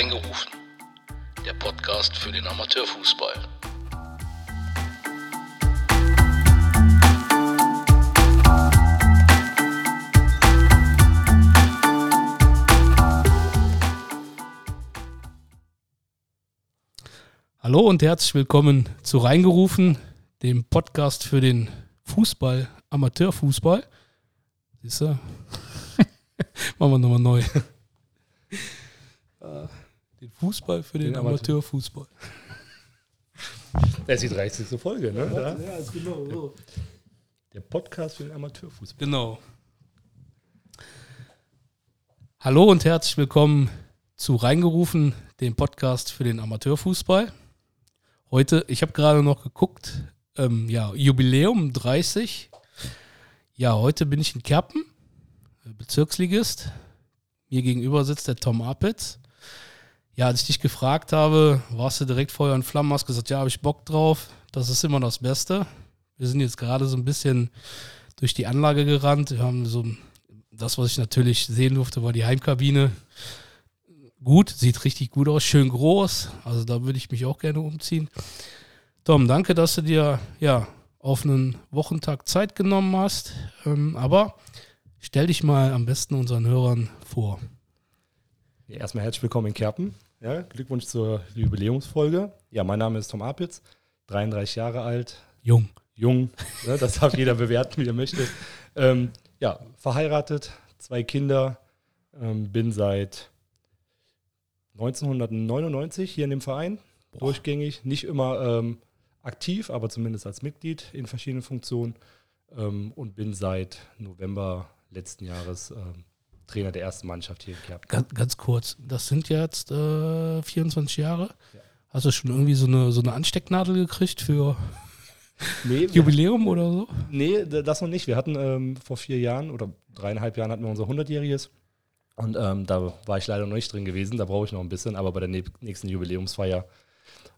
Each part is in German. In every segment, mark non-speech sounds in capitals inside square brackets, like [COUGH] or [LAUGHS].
Reingerufen, der Podcast für den Amateurfußball. Hallo und herzlich willkommen zu Reingerufen, dem Podcast für den Fußball, Amateurfußball. Siehst du? [LAUGHS] Machen wir nochmal neu. [LAUGHS] Den Fußball für den, Den Amateur- Amateurfußball. [LAUGHS] Das ist die 30. Folge, ne? Da. Ja, ist genau so. Der Podcast für den Amateurfußball. Genau. Hallo und herzlich willkommen zu Reingerufen, dem Podcast für den Amateurfußball. Heute, ich habe gerade noch geguckt, ähm, ja, Jubiläum 30. Ja, heute bin ich in Kerpen, Bezirksligist. Mir gegenüber sitzt der Tom Apitz. Ja, als ich dich gefragt habe, warst du direkt Feuer und Flammen, hast gesagt, ja, habe ich Bock drauf. Das ist immer das Beste. Wir sind jetzt gerade so ein bisschen durch die Anlage gerannt. Wir haben so das, was ich natürlich sehen durfte, war die Heimkabine. Gut, sieht richtig gut aus, schön groß. Also da würde ich mich auch gerne umziehen. Tom, danke, dass du dir ja auf einen Wochentag Zeit genommen hast. Ähm, aber stell dich mal am besten unseren Hörern vor. Erstmal herzlich willkommen in Kerpen. Ja, Glückwunsch zur Jubiläumsfolge. Ja, mein Name ist Tom Apitz, 33 Jahre alt, Jung. jung. Ne, das darf jeder [LAUGHS] bewerten, wie er möchte. Ähm, ja, verheiratet, zwei Kinder, ähm, bin seit 1999 hier in dem Verein, durchgängig, nicht immer ähm, aktiv, aber zumindest als Mitglied in verschiedenen Funktionen ähm, und bin seit November letzten Jahres ähm, Trainer der ersten Mannschaft hier Kerpen. Ganz, ganz kurz, das sind jetzt äh, 24 Jahre. Hast du schon irgendwie so eine, so eine Anstecknadel gekriegt für [LAUGHS] Nee, Jubiläum oder so? Nee, das noch nicht. Wir hatten ähm, vor vier Jahren oder dreieinhalb Jahren hatten wir unser 100-jähriges. Und ähm, da war ich leider noch nicht drin gewesen. Da brauche ich noch ein bisschen. Aber bei der nächsten Jubiläumsfeier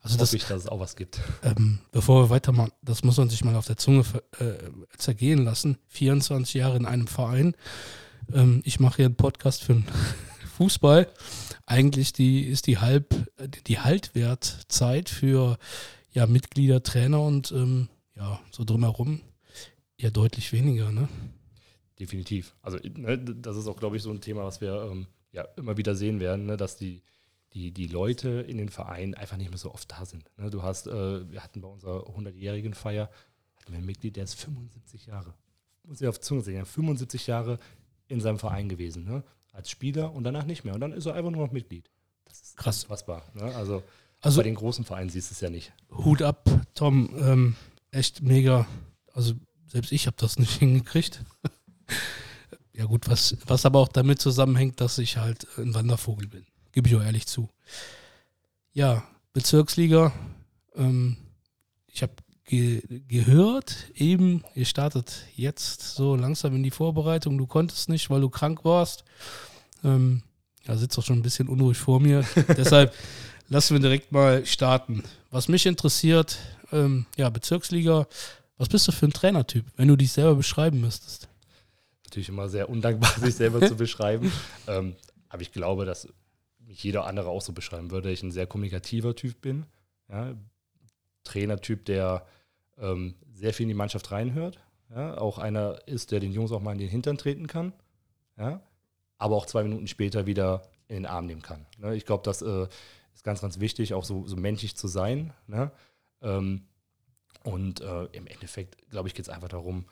Also das, hoffe ich, dass es auch was gibt. ähm, bevor wir weitermachen, das muss man sich mal auf der Zunge äh, zergehen lassen. 24 Jahre in einem Verein. Ähm, ich mache hier einen Podcast für den [LAUGHS] Fußball. Eigentlich die, ist die Halb, die Haltwertzeit für ja, Mitglieder, Trainer und ähm, ja, so drumherum ja deutlich weniger, ne? Definitiv. Also ne, das ist auch, glaube ich, so ein Thema, was wir ähm, ja immer wieder sehen werden, ne, dass die, die, die Leute in den Vereinen einfach nicht mehr so oft da sind. Ne, du hast, äh, wir hatten bei unserer 100-jährigen Feier, hatten wir ein Mitglied, der ist 75 Jahre. Muss ich auf Zunge sagen, 75 Jahre in seinem Verein gewesen, ne? Als Spieler und danach nicht mehr. Und dann ist er einfach nur noch Mitglied. Das ist Krass. unfassbar. Ne? Also, Also bei den großen Vereinen siehst du es ja nicht. Hut ab, Tom. Ähm, echt mega. Also selbst ich habe das nicht [LAUGHS] hingekriegt. ja gut, was, was aber auch damit zusammenhängt, dass ich halt ein Wandervogel bin. Gebe ich auch ehrlich zu. Ja, Bezirksliga. Ähm, ich habe ge gehört, eben, ihr startet jetzt so langsam in die Vorbereitung. Du konntest nicht, weil du krank warst. Ähm, ja, sitzt auch schon ein bisschen unruhig vor mir. [LAUGHS] Deshalb lassen wir direkt mal starten. Was mich interessiert, ähm, ja, Bezirksliga, was bist du für ein Trainertyp, wenn du dich selber beschreiben müsstest? Natürlich immer sehr undankbar, [LAUGHS] sich selber zu beschreiben. Ähm, aber ich glaube, dass mich jeder andere auch so beschreiben würde, dass ich ein sehr kommunikativer Typ bin. Ja? Trainertyp, der ähm, sehr viel in die Mannschaft reinhört. Ja? Auch einer ist, der den Jungs auch mal in den Hintern treten kann. Ja? Aber auch zwei Minuten später wieder in den Arm nehmen kann. Ne? Ich glaube, das äh, ist ganz, ganz wichtig, auch so, so menschlich zu sein. Ne? Ähm, und äh, im Endeffekt, glaube ich, geht es einfach darum,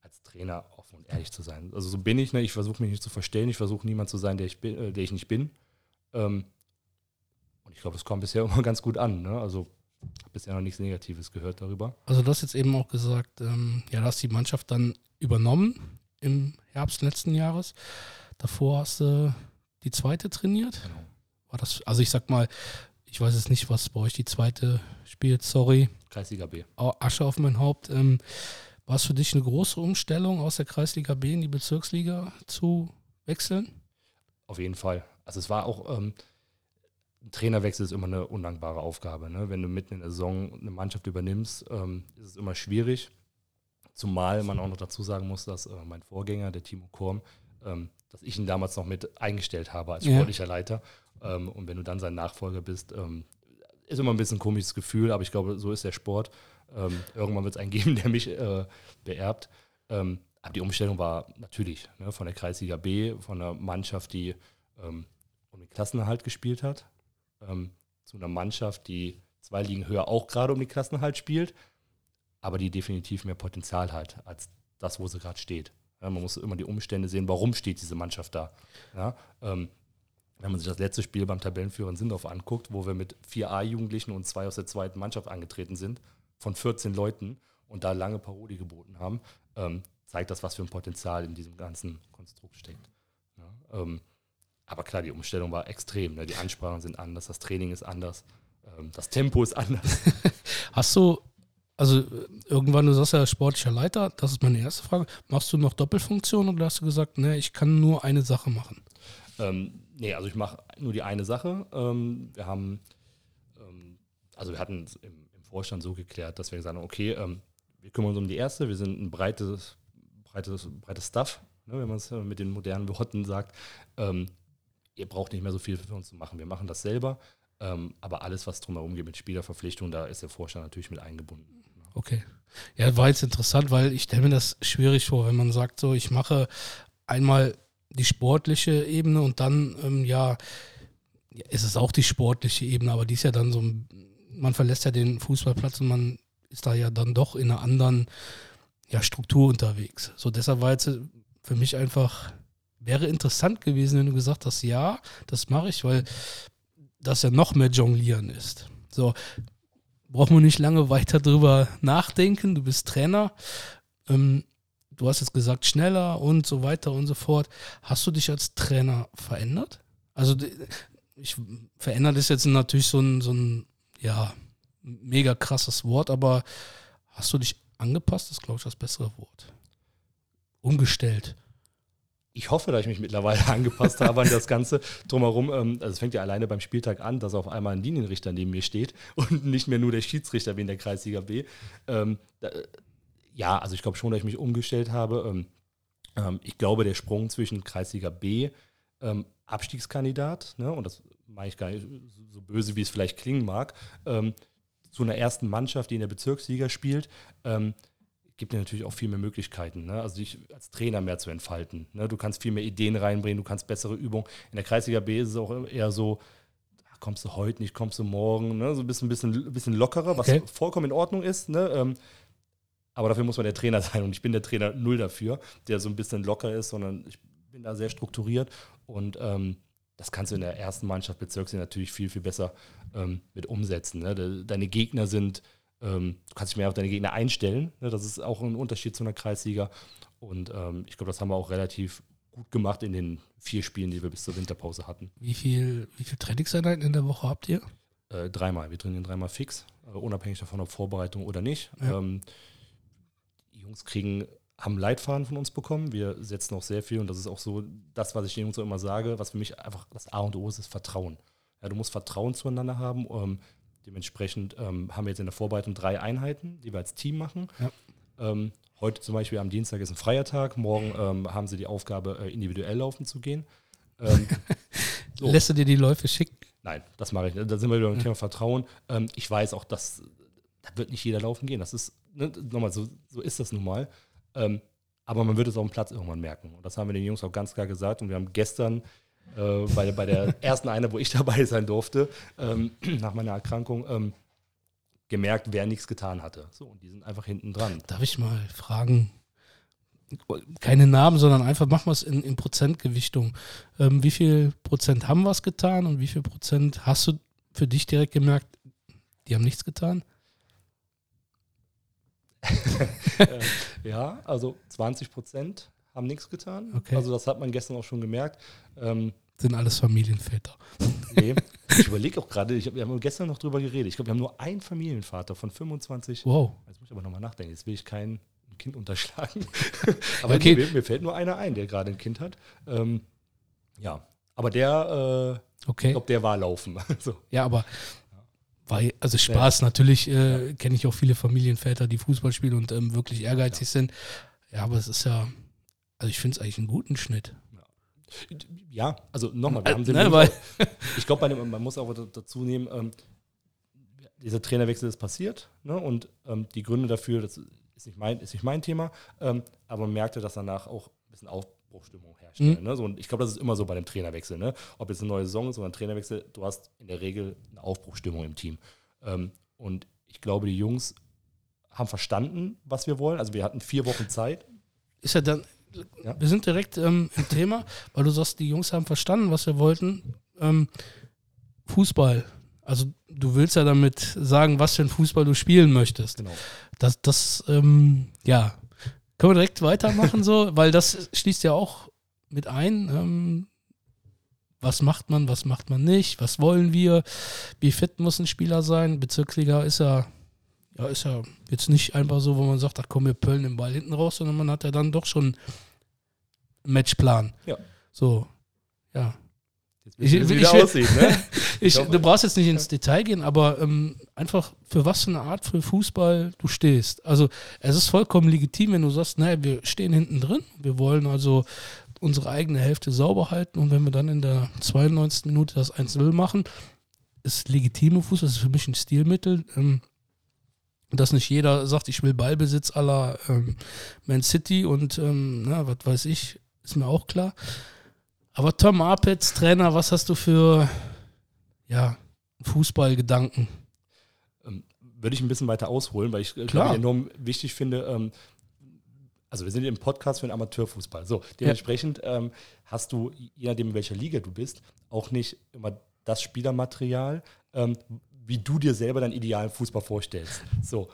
als Trainer offen und ehrlich zu sein. Also so bin ich, ne? ich versuche mich nicht zu verstellen, ich versuche niemand zu sein, der ich, bin, äh, der ich nicht bin. Ähm, und ich glaube, das kommt bisher [LAUGHS] immer ganz gut an. Ne? Also bisher noch nichts Negatives gehört darüber. Also du hast jetzt eben auch gesagt, ähm, ja, du hast die Mannschaft dann übernommen im Herbst letzten Jahres. Davor hast du die zweite trainiert. Genau. War das, also ich sag mal, ich weiß jetzt nicht, was bei euch die zweite spielt, sorry, Kreisliga B. Asche auf mein Haupt. Ähm, war es für dich eine große Umstellung, aus der Kreisliga B in die Bezirksliga zu wechseln? Auf jeden Fall. Also es war auch, ähm, ein Trainerwechsel ist immer eine undankbare Aufgabe. Ne? Wenn du mitten in der Saison eine Mannschaft übernimmst, ähm, ist es immer schwierig. Zumal man auch noch dazu sagen muss, dass äh, mein Vorgänger, der Timo Korm, ähm, dass ich ihn damals noch mit eingestellt habe als Ja. sportlicher Leiter. Ähm, und wenn du dann sein Nachfolger bist, ähm, ist immer ein bisschen ein komisches Gefühl, aber ich glaube, so ist der Sport. Ähm, irgendwann wird es einen [LAUGHS] geben, der mich äh, beerbt. Ähm, aber die Umstellung war natürlich ne, von der Kreisliga B, von einer Mannschaft, die um den Klassenerhalt gespielt hat, ähm, zu einer Mannschaft, die zwei Ligen höher auch gerade um den Klassenerhalt spielt, aber die definitiv mehr Potenzial hat als das, wo sie gerade steht. Ja, man muss immer die Umstände sehen, warum steht diese Mannschaft da. Ja, ähm, wenn man sich das letzte Spiel beim Tabellenführer in Sindorf anguckt, wo wir mit vier A-Jugendlichen und zwei aus der zweiten Mannschaft angetreten sind, von 14 Leuten und da lange Paroli geboten haben, ähm, zeigt das, was für ein Potenzial in diesem ganzen Konstrukt steckt. Ja, ähm, aber klar, die Umstellung war extrem. Ne? Die Ansprachen sind anders, das Training ist anders, ähm, das Tempo ist anders. [LAUGHS] Hast du, also irgendwann, du sagst ja sportlicher Leiter, das ist meine erste Frage. Machst du noch Doppelfunktion oder hast du gesagt, ne, ich kann nur eine Sache machen? Ähm, nee, also ich mache nur die eine Sache. Ähm, wir haben, ähm, also wir hatten es im, im Vorstand so geklärt, dass wir gesagt haben, okay, ähm, wir kümmern uns um die erste, wir sind ein breites, breites, breites Stuff, ne, wenn man es äh, mit den modernen Worten sagt. Ähm, ihr braucht nicht mehr so viel für uns zu machen. Wir machen das selber. Ähm, aber alles, was drumherum geht mit Spielerverpflichtung, da ist der Vorstand natürlich mit eingebunden. Okay. Ja, war jetzt interessant, weil ich stelle mir das schwierig vor, wenn man sagt, so, ich mache einmal die sportliche Ebene und dann, ähm, ja, ja, ist es auch die sportliche Ebene, aber die ist ja dann so, man verlässt ja den Fußballplatz und man ist da ja dann doch in einer anderen ja, Struktur unterwegs. So, deshalb war jetzt für mich einfach, wäre interessant gewesen, wenn du gesagt hast, ja, das mache ich, weil das ja noch mehr Jonglieren ist. So, braucht man nicht lange weiter drüber nachdenken. Du bist Trainer. Ähm, du hast jetzt gesagt, schneller und so weiter und so fort. Hast du dich als Trainer verändert? Also, ich, verändert ist jetzt natürlich so ein, so ein, ja, mega krasses Wort, aber hast du dich angepasst? Das ist, glaube ich, das bessere Wort. Umgestellt. Ich hoffe, dass ich mich mittlerweile [LAUGHS] angepasst habe an das Ganze drumherum. Ähm, also es fängt ja alleine beim Spieltag an, dass auf einmal ein Linienrichter neben mir steht [LAUGHS] und nicht mehr nur der Schiedsrichter wie in der Kreisliga B. Ähm, da, ja, also ich glaube schon, dass ich mich umgestellt habe. Ähm, ich glaube, der Sprung zwischen Kreisliga B, Abstiegskandidat, ne, und das meine ich gar nicht so böse, wie es vielleicht klingen mag, zu einer ersten Mannschaft, die in der Bezirksliga spielt, gibt dir natürlich auch viel mehr Möglichkeiten, ne? also dich als Trainer mehr zu entfalten. Ne? Du kannst viel mehr Ideen reinbringen, du kannst bessere Übungen. In der Kreisliga B ist es auch eher so, ah, kommst du heute nicht, kommst du morgen, ne? so ein bisschen, bisschen, bisschen lockerer, was Okay. vollkommen in Ordnung ist. Ne? Ähm, aber dafür muss man der Trainer [LAUGHS] sein und ich bin der Trainer null dafür, der so ein bisschen locker ist, sondern ich bin da sehr strukturiert und ähm, das kannst du in der ersten Mannschaft Bezirksliga natürlich viel, viel besser ähm, mit umsetzen. Ne? De- Deine Gegner sind, ähm, du kannst dich mehr auf deine Gegner einstellen. Ne? Das ist auch ein Unterschied zu einer Kreisliga. Und ähm, ich glaube, das haben wir auch relativ gut gemacht in den vier Spielen, die wir bis zur Winterpause hatten. Wie viel, wie viel Trainingseinheiten in der Woche habt ihr? Äh, dreimal. Wir trainieren dreimal fix, äh, unabhängig davon, ob Vorbereitung oder nicht. Ja. Ähm, die Jungs kriegen, haben Leitfaden von uns bekommen. Wir setzen auch sehr viel und das ist auch so das, was ich den Jungs auch immer sage, was für mich einfach das A und O ist, ist Vertrauen. Ja, du musst Vertrauen zueinander haben. Ähm, dementsprechend ähm, haben wir jetzt in der Vorbereitung drei Einheiten, die wir als Team machen. Ja. Ähm, heute zum Beispiel am Dienstag ist ein freier Tag. Morgen ähm, haben sie die Aufgabe, äh, individuell laufen zu gehen. Ähm, [LAUGHS] so. Lässt du dir die Läufe schicken? Nein, das mache ich nicht. Da sind wir wieder beim Thema Vertrauen. Ähm, ich weiß auch, dass da wird nicht jeder laufen gehen. Das ist, ne, nochmal, so, so ist das nun mal. Ähm, aber man wird es auf dem Platz irgendwann merken. Und das haben wir den Jungs auch ganz klar gesagt. Und wir haben gestern äh, bei, bei der ersten Einheit, wo ich [LAUGHS] dabei sein durfte, ähm, [CLEARS THROAT] nach meiner Erkrankung, ähm, gemerkt, wer nichts getan hatte. So, und die sind einfach hinten dran. Darf ich mal fragen? Keine Namen, sondern einfach machen wir es in, in Prozentgewichtung. Ähm, wie viel Prozent haben was getan und wie viel Prozent hast du für dich direkt gemerkt, die haben nichts getan? [LAUGHS] äh, ja, also 20 Prozent haben nichts getan. Okay. Also das hat man gestern auch schon gemerkt. Ähm, Sind alles Familienväter. Nee, [LAUGHS] ich überlege auch gerade, ich wir haben gestern noch drüber geredet. Ich glaube, wir haben nur einen Familienvater von 25. Wow. Jetzt muss ich aber nochmal nachdenken. Jetzt will ich kein Kind unterschlagen. [LAUGHS] aber Okay. mir, mir fällt nur einer ein, der gerade ein Kind hat. Ähm, ja, aber der, äh, ich Okay. glaube, der war laufen. [LAUGHS] so. Ja, aber weil, also Spaß, natürlich äh, kenne ich auch viele Familienväter, die Fußball spielen und ähm, wirklich ehrgeizig sind. Ja, aber es ist ja, also ich finde es eigentlich einen guten Schnitt. Ja, also nochmal, wir Äh, haben den ne, auch- ich glaube, man muss auch da- dazu nehmen, ähm, dieser Trainerwechsel ist passiert ne? und ähm, die Gründe dafür, das ist nicht mein, ist nicht mein Thema, ähm, aber man merkte, dass danach auch ein bisschen Aufbruchstimmung herrschte. Mhm. Ne? So, und ich glaube, das ist immer so bei dem Trainerwechsel. Ne? Ob jetzt eine neue Saison ist oder ein Trainerwechsel, du hast in der Regel eine Aufbruchstimmung im Team. Ähm, und ich glaube, die Jungs haben verstanden, was wir wollen. Also wir hatten vier Wochen Zeit. ist ja dann, Ja. wir sind direkt ähm, im Thema, weil du sagst, die Jungs haben verstanden, was wir wollten. Ähm, Fußball. Also du willst ja damit sagen, was für ein Fußball du spielen möchtest. Genau. Das, das, ähm, ja, können wir direkt weitermachen so, [LAUGHS] weil das schließt ja auch mit ein. Ähm, was macht man, was macht man nicht, was wollen wir, wie fit muss ein Spieler sein. Bezirksliga ist ja, ja, ist ja jetzt nicht einfach so, wo man sagt, ach komm, wir pöllen den Ball hinten raus, sondern man hat ja dann doch schon einen Matchplan. Ja. So, ja. Wir, Ich- wie ich will- aussieht. Ne? [LAUGHS] Ich, du brauchst jetzt nicht ins Detail gehen, aber ähm, einfach für was für eine Art für Fußball du stehst. Also es ist vollkommen legitim, wenn du sagst, naja, wir stehen hinten drin, wir wollen also unsere eigene Hälfte sauber halten und wenn wir dann in der 92. Minute das 1-0 machen, ist legitime Fußball, das ist für mich ein Stilmittel. Ähm, dass nicht jeder sagt, ich will Ballbesitz aller ähm, Man City und ähm, na, was weiß ich, ist mir auch klar. Aber Tom Apetz, Trainer, was hast du für ja, Fußballgedanken? ähm, würde ich ein bisschen weiter ausholen, weil ich äh, glaube, enorm wichtig finde, ähm, also wir sind im Podcast für den Amateurfußball. So, dementsprechend ähm, hast du, je nachdem in welcher Liga du bist, auch nicht immer das Spielermaterial, ähm, wie du dir selber deinen idealen Fußball vorstellst. So,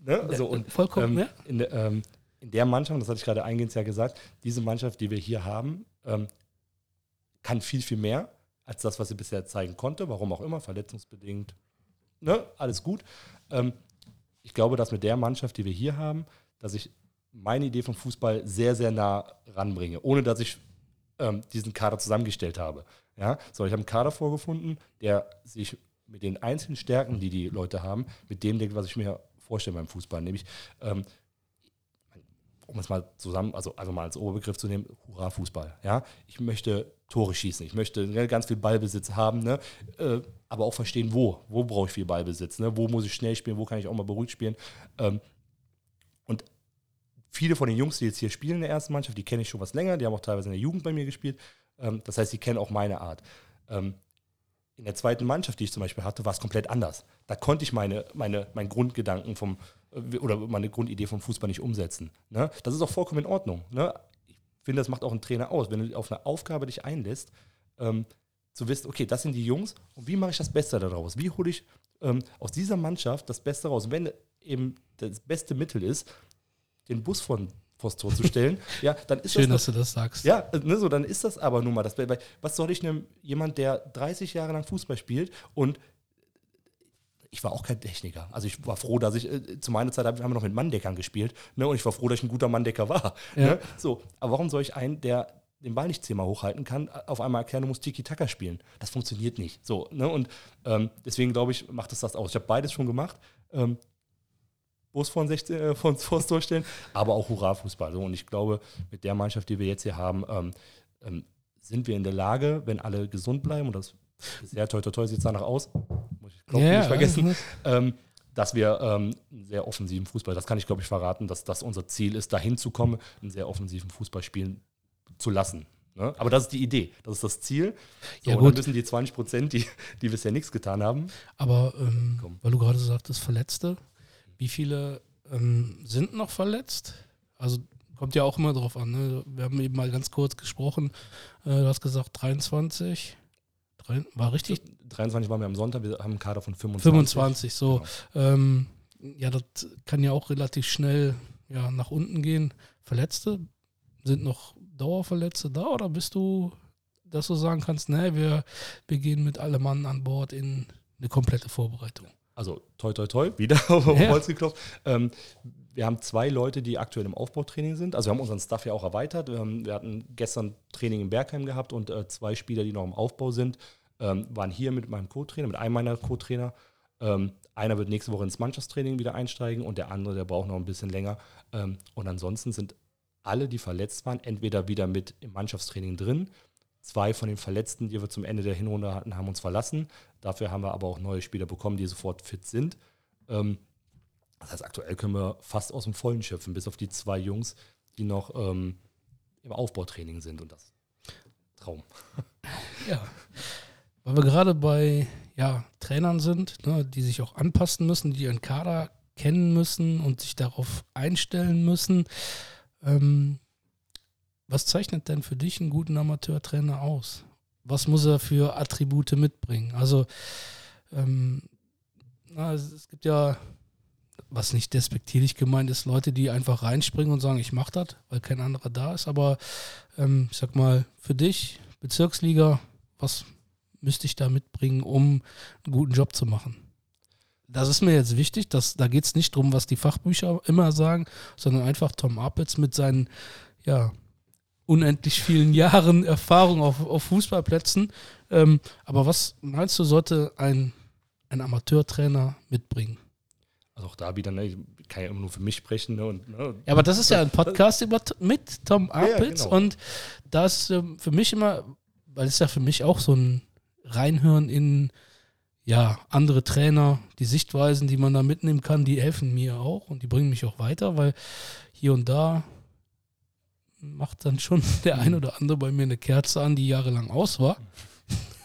ne? so und Vollkommen, ähm, in, der- ähm, in der Mannschaft, das hatte ich gerade eingehend ja gesagt, diese Mannschaft, die wir hier haben, ähm, kann viel, viel mehr als das, was sie bisher zeigen konnte. Warum auch immer, verletzungsbedingt. Ne? Alles gut. Ähm, ich glaube, dass mit der Mannschaft, die wir hier haben, dass ich meine Idee vom Fußball sehr, sehr nah ranbringe, ohne dass ich ähm, diesen Kader zusammengestellt habe. Ja? So, ich habe einen Kader vorgefunden, der sich mit den einzelnen Stärken, die die Leute haben, mit dem deckt, was ich mir vorstelle beim Fußball. Nämlich, ähm, um es mal zusammen, also einfach mal als Oberbegriff zu nehmen, Hurra-Fußball. Ja? Ich möchte Tore schießen, ich möchte ne, ganz viel Ballbesitz haben, ne? äh, aber auch verstehen, wo. Wo brauche ich viel Ballbesitz? Ne? Wo muss ich schnell spielen, wo kann ich auch mal beruhigt spielen? Ähm, und viele von den Jungs, die jetzt hier spielen in der ersten Mannschaft, die kenne ich schon was länger, die haben auch teilweise in der Jugend bei mir gespielt. Ähm, das heißt, die kennen auch meine Art. Ähm, in der zweiten Mannschaft, die ich zum Beispiel hatte, war es komplett anders. Da konnte ich meine, meine, meinen Grundgedanken vom, äh, oder meine Grundidee vom Fußball nicht umsetzen. Ne? Das ist auch vollkommen in Ordnung. Ne? Ich finde, das macht auch einen Trainer aus, wenn du auf eine Aufgabe dich einlässt, ähm, zu wissen, okay, das sind die Jungs und wie mache ich das Beste daraus? Wie hole ich ähm, aus dieser Mannschaft das Beste raus? Wenn eben das beste Mittel ist, den Bus von vors Tor zu stellen, [LAUGHS] ja, dann ist Schön, das dass du das sagst. ja, äh, ne, so, dann ist das aber nun mal das. Was soll ich einem jemand, der 30 Jahre lang Fußball spielt und ich war auch kein Techniker. Also ich war froh, dass ich, äh, zu meiner Zeit haben wir noch mit Manndeckern gespielt, ne, und ich war froh, dass ich ein guter Manndecker war. Ja. Ne? So, aber warum soll ich einen, der den Ball nicht zehnmal hochhalten kann, auf einmal erklären, du musst Tiki-Taka spielen? Das funktioniert nicht. So, ne? Und ähm, deswegen glaube ich, macht es das aus. Ich habe beides schon gemacht. Ähm, Bus von 16, äh, von [LAUGHS] vors Tor stellen, aber auch Hurra-Fußball. So, und ich glaube, mit der Mannschaft, die wir jetzt hier haben, ähm, ähm, sind wir in der Lage, wenn alle gesund bleiben, und das bisher toi toi toi sieht es danach aus, muss ich glaub, Ja, nicht vergessen, ähm, dass wir ähm, einen sehr offensiven Fußball, das kann ich glaube ich verraten, dass das unser Ziel ist, dahin zu kommen, einen sehr offensiven Fußball spielen zu lassen. Ne? Aber das ist die Idee, das ist das Ziel. So, Ja, und dann gut. müssen die 20 Prozent, die, die bisher nichts getan haben, Aber ähm, weil du gerade sagtest, Verletzte, wie viele ähm, sind noch verletzt? Also kommt ja auch immer drauf an. Ne? Wir haben eben mal ganz kurz gesprochen. Äh, du hast gesagt 23. Drei, war richtig? 23 waren wir am Sonntag, wir haben einen Kader von 25. 25, so. Genau. Ähm, ja, das kann ja auch relativ schnell ja, nach unten gehen. Verletzte, sind noch Dauerverletzte da oder bist du, dass du sagen kannst, ne, wir, wir gehen mit allem Mann an Bord in eine komplette Vorbereitung? Also toi toi toi, wieder [LAUGHS] auf Ja. Holz geklopft. Ähm, wir haben zwei Leute, die aktuell im Aufbautraining sind. Also wir haben unseren Staff ja auch erweitert. Wir hatten gestern Training in Bergheim gehabt und äh, zwei Spieler, die noch im Aufbau sind, ähm, waren hier mit meinem Co-Trainer, mit einem meiner Co-Trainer. Ähm, einer wird nächste Woche ins Mannschaftstraining wieder einsteigen und der andere, der braucht noch ein bisschen länger. Ähm, und ansonsten sind alle, die verletzt waren, entweder wieder mit im Mannschaftstraining drin Zwei von den Verletzten, die wir zum Ende der Hinrunde hatten, haben uns verlassen. Dafür haben wir aber auch neue Spieler bekommen, die sofort fit sind. Ähm, das heißt, aktuell können wir fast aus dem Vollen schöpfen, bis auf die zwei Jungs, die noch ähm, im Aufbautraining sind. Und das Traum. [LAUGHS] Ja. Weil wir gerade bei ja, Trainern sind, ne, die sich auch anpassen müssen, die ihren Kader kennen müssen und sich darauf einstellen müssen. Ähm, was zeichnet denn für dich einen guten Amateurtrainer aus? Was muss er für Attribute mitbringen? Also, ähm, na, es gibt ja, was nicht despektierlich gemeint ist, Leute, die einfach reinspringen und sagen, ich mache das, weil kein anderer da ist. Aber ähm, ich sag mal, für dich, Bezirksliga, was müsste ich da mitbringen, um einen guten Job zu machen? Das ist mir jetzt wichtig, dass, da geht es nicht darum, was die Fachbücher immer sagen, sondern einfach Tom Apitz mit seinen ja, unendlich vielen [LAUGHS] Jahren Erfahrung auf, auf Fußballplätzen. Ähm, aber was meinst du, sollte ein, ein Amateurtrainer mitbringen? Also auch da wieder, ne, ich kann ja immer nur für mich sprechen. Ne, und, ne, Ja, aber das ist ja ein Podcast [LAUGHS] über, mit Tom Ja, ja, Apitz genau. und das ähm, für mich immer, weil es ja für mich auch so ein Reinhören in ja, andere Trainer, die Sichtweisen, die man da mitnehmen kann, die helfen mir auch und die bringen mich auch weiter, weil hier und da macht dann schon [LAUGHS] der ein oder andere bei mir eine Kerze an, die jahrelang aus war.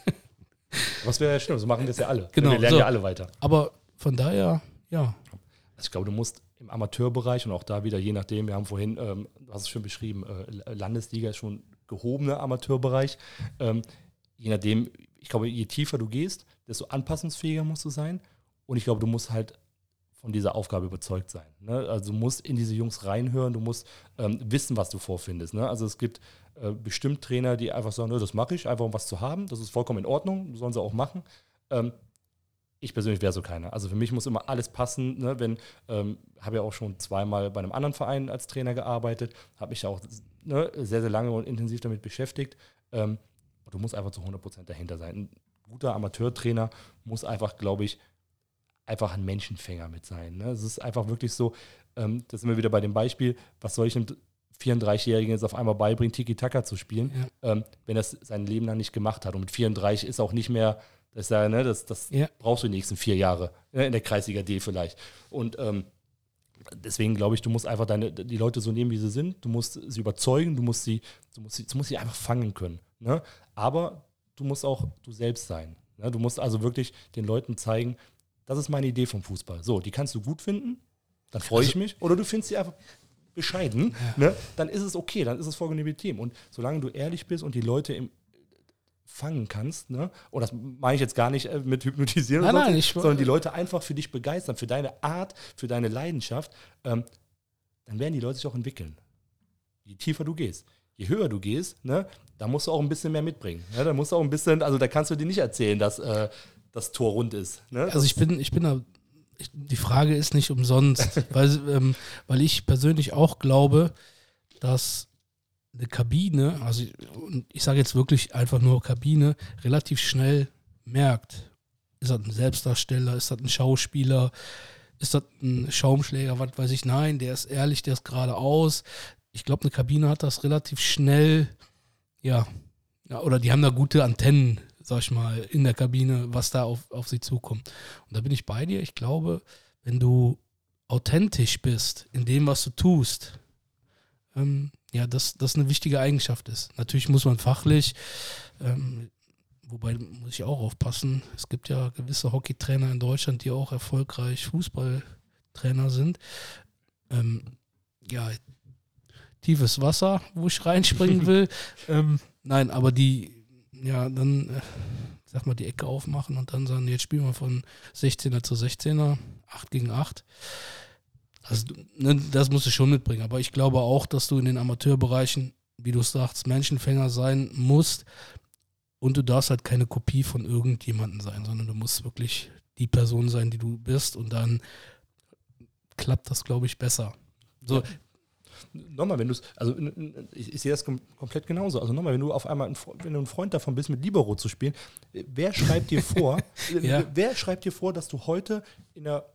[LAUGHS] Was wäre ja schlimm, so machen das ja alle. Genau, Wir lernen so. ja alle weiter. Aber von daher, ja, Also ich glaube, du musst im Amateurbereich und auch da wieder, je nachdem, wir haben vorhin, ähm, du hast es schon beschrieben, äh, Landesliga ist schon gehobener Amateurbereich. Ähm, je nachdem, ich glaube, je tiefer du gehst, desto anpassungsfähiger musst du sein. Und ich glaube, du musst halt von dieser Aufgabe überzeugt sein. Ne? Also du musst in diese Jungs reinhören, du musst ähm, wissen, was du vorfindest. Ne? Also es gibt äh, bestimmt Trainer, die einfach sagen, "Nö, das mache ich, einfach um was zu haben. Das ist vollkommen in Ordnung, sollen sie auch machen. Ähm, ich persönlich wäre so keiner. Also für mich muss immer alles passen. Ne? Wenn ähm, habe ja auch schon zweimal bei einem anderen Verein als Trainer gearbeitet, habe mich auch ne, sehr sehr lange und intensiv damit beschäftigt. Ähm, du musst einfach zu 100% dahinter sein. Ein guter Amateurtrainer muss einfach, glaube ich, einfach ein Menschenfänger mit sein. Ne? Es ist einfach wirklich so, ähm, das sind wir wieder bei dem Beispiel, was soll ich einem 34-Jährigen jetzt auf einmal beibringen, Tiki-Taka zu spielen, ähm, wenn er es sein Leben lang nicht gemacht hat. Und mit 34 ist auch nicht mehr, das, ja, ne, das, das Ja. brauchst du die nächsten vier Jahre, ne, in der Kreisliga D vielleicht. Und ähm, deswegen glaube ich, du musst einfach deine, die Leute so nehmen, wie sie sind. Du musst sie überzeugen, du musst sie, du musst sie, du musst sie einfach fangen können. Ne? Aber du musst auch du selbst sein. Ne? Du musst also wirklich den Leuten zeigen, das ist meine Idee vom Fußball. So, die kannst du gut finden, dann freue ich mich. Oder du findest sie einfach bescheiden, ne? dann ist es okay, dann ist es vollkommen legitim. Und solange du ehrlich bist und die Leute im, fangen kannst, ne? und das meine ich jetzt gar nicht äh, mit hypnotisieren, Nein, nein, ich- sondern die Leute einfach für dich begeistern, für deine Art, für deine Leidenschaft, ähm, dann werden die Leute sich auch entwickeln. Je tiefer du gehst, je höher du gehst, ne, da musst du auch ein bisschen mehr mitbringen. Ne? Da musst du auch ein bisschen, also da kannst du dir nicht erzählen, dass äh, das Tor rund ist. Ne? Also ich bin, ich bin da, ich, die Frage ist nicht umsonst, [LAUGHS] weil, ähm, weil ich persönlich auch glaube, dass eine Kabine, also und ich sage jetzt wirklich einfach nur Kabine, relativ schnell merkt, ist das ein Selbstdarsteller, ist das ein Schauspieler, ist das ein Schaumschläger, was weiß ich, nein, der ist ehrlich, der ist geradeaus. Ich glaube, eine Kabine hat das relativ schnell, ja, ja, oder die haben da gute Antennen, sag ich mal, in der Kabine, was da auf, auf sie zukommt. Und da bin ich bei dir. Ich glaube, wenn du authentisch bist in dem, was du tust, ähm, ja, dass das eine wichtige Eigenschaft ist. Natürlich muss man fachlich, ähm, wobei muss ich auch aufpassen, es gibt ja gewisse Hockeytrainer in Deutschland, die auch erfolgreich Fußballtrainer sind. Ähm, ja, tiefes Wasser, wo ich reinspringen [LAUGHS] will. ähm, nein, aber die, ja, dann, äh, sag mal, die Ecke aufmachen und dann sagen, jetzt spielen wir von 16er zu 16er, 8 gegen 8. Also, ne, das musst du schon mitbringen. Aber ich glaube auch, dass du in den Amateurbereichen, wie du sagst, Menschenfänger sein musst. Und du darfst halt keine Kopie von irgendjemandem sein, sondern du musst wirklich die Person sein, die du bist. Und dann klappt das, glaube ich, besser. So, Nochmal, wenn du es, also ich, ich sehe das kom komplett genauso. Also nochmal, wenn du auf einmal, ein, wenn du ein Freund davon bist, mit Libero zu spielen, äh, wer schreibt dir vor, [LAUGHS] Ja. wer schreibt dir vor, dass du heute in der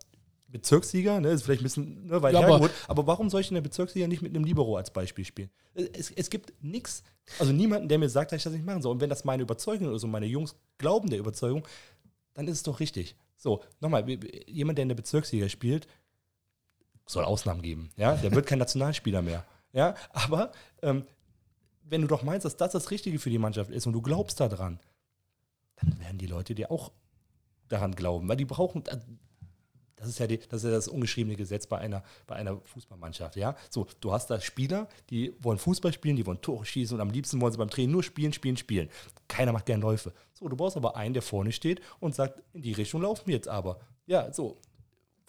Bezirksliga, ne, ist vielleicht ein bisschen ne, weit Ja, aber- hergeholt, aber warum soll ich in der Bezirksliga nicht mit einem Libero als Beispiel spielen? Äh, Es, es gibt nichts Also niemanden, der mir sagt, dass ich das nicht machen soll. Und wenn das meine Überzeugung ist und meine Jungs glauben der Überzeugung, dann ist es doch richtig. So, nochmal, jemand, der in der Bezirksliga spielt, soll Ausnahmen geben. Ja, der wird kein Nationalspieler mehr. Ja, aber ähm, wenn du doch meinst, dass das das Richtige für die Mannschaft ist und du glaubst daran, dann werden die Leute dir auch daran glauben, weil die brauchen, das ist ja, die, das, ist ja das ungeschriebene Gesetz bei einer, bei einer Fußballmannschaft. Ja? So, du hast da Spieler, die wollen Fußball spielen, die wollen Tore schießen und am liebsten wollen sie beim Training nur spielen, spielen, spielen. Keiner macht gerne Läufe. So, du brauchst aber einen, der vorne steht und sagt, in die Richtung laufen wir jetzt aber. Ja, so.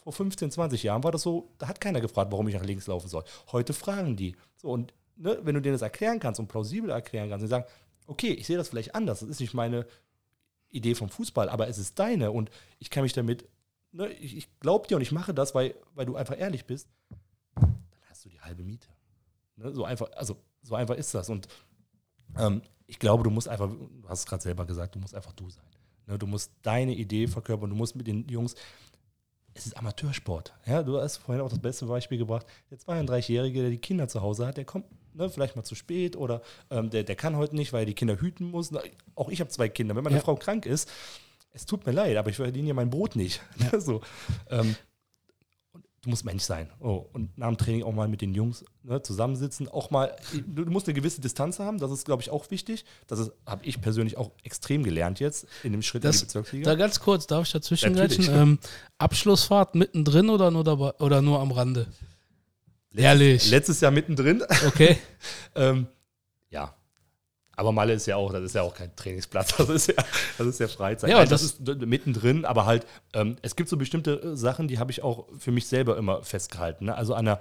Vor 15, 20 Jahren war das so, da hat keiner gefragt, warum ich nach links laufen soll. Heute fragen die. So, und ne, wenn du denen das erklären kannst und plausibel erklären kannst und sagen, okay, ich sehe das vielleicht anders, das ist nicht meine Idee vom Fußball, aber es ist deine und ich kann mich damit ne, ich, ich glaube dir und ich mache das, weil, weil du einfach ehrlich bist, dann hast du die halbe Miete. Ne, so einfach, also so einfach ist das. Und ähm, ich glaube, du musst einfach, du hast es gerade selber gesagt, du musst einfach du sein. Ne, du musst deine Idee verkörpern, du musst mit den Jungs, es ist Amateursport. Ja, du hast vorhin auch das beste Beispiel gebracht. Der 32-Jährige, der die Kinder zu Hause hat, der kommt ne, vielleicht mal zu spät oder ähm, der, der kann heute nicht, weil er die Kinder hüten muss. Auch ich habe zwei Kinder. Wenn meine ja. Frau krank ist, es tut mir leid, aber ich verdiene ja mein Brot nicht. Ja. [LAUGHS] so, ähm, du musst Mensch sein. Oh, und nach dem Training auch mal mit den Jungs ne, zusammensitzen. Auch mal, du musst eine gewisse Distanz haben, das ist, glaube ich, auch wichtig. Das habe ich persönlich auch extrem gelernt jetzt in dem Schritt das, in die Bezirksliga. Da ganz kurz, darf ich dazwischen ähm, Abschlussfahrt mittendrin oder nur, dabei, oder nur am Rande? Ehrlich. Letztes Jahr mittendrin. Okay. [LAUGHS] ähm, ja, aber Malle ist ja auch, das ist ja auch kein Trainingsplatz, [LAUGHS] das ist ja, das ist ja Freizeit. Ja, Nein, das, das, ist mittendrin, aber halt, ähm, es gibt so bestimmte äh, Sachen, die habe ich auch für mich selber immer festgehalten. Ne? Also an der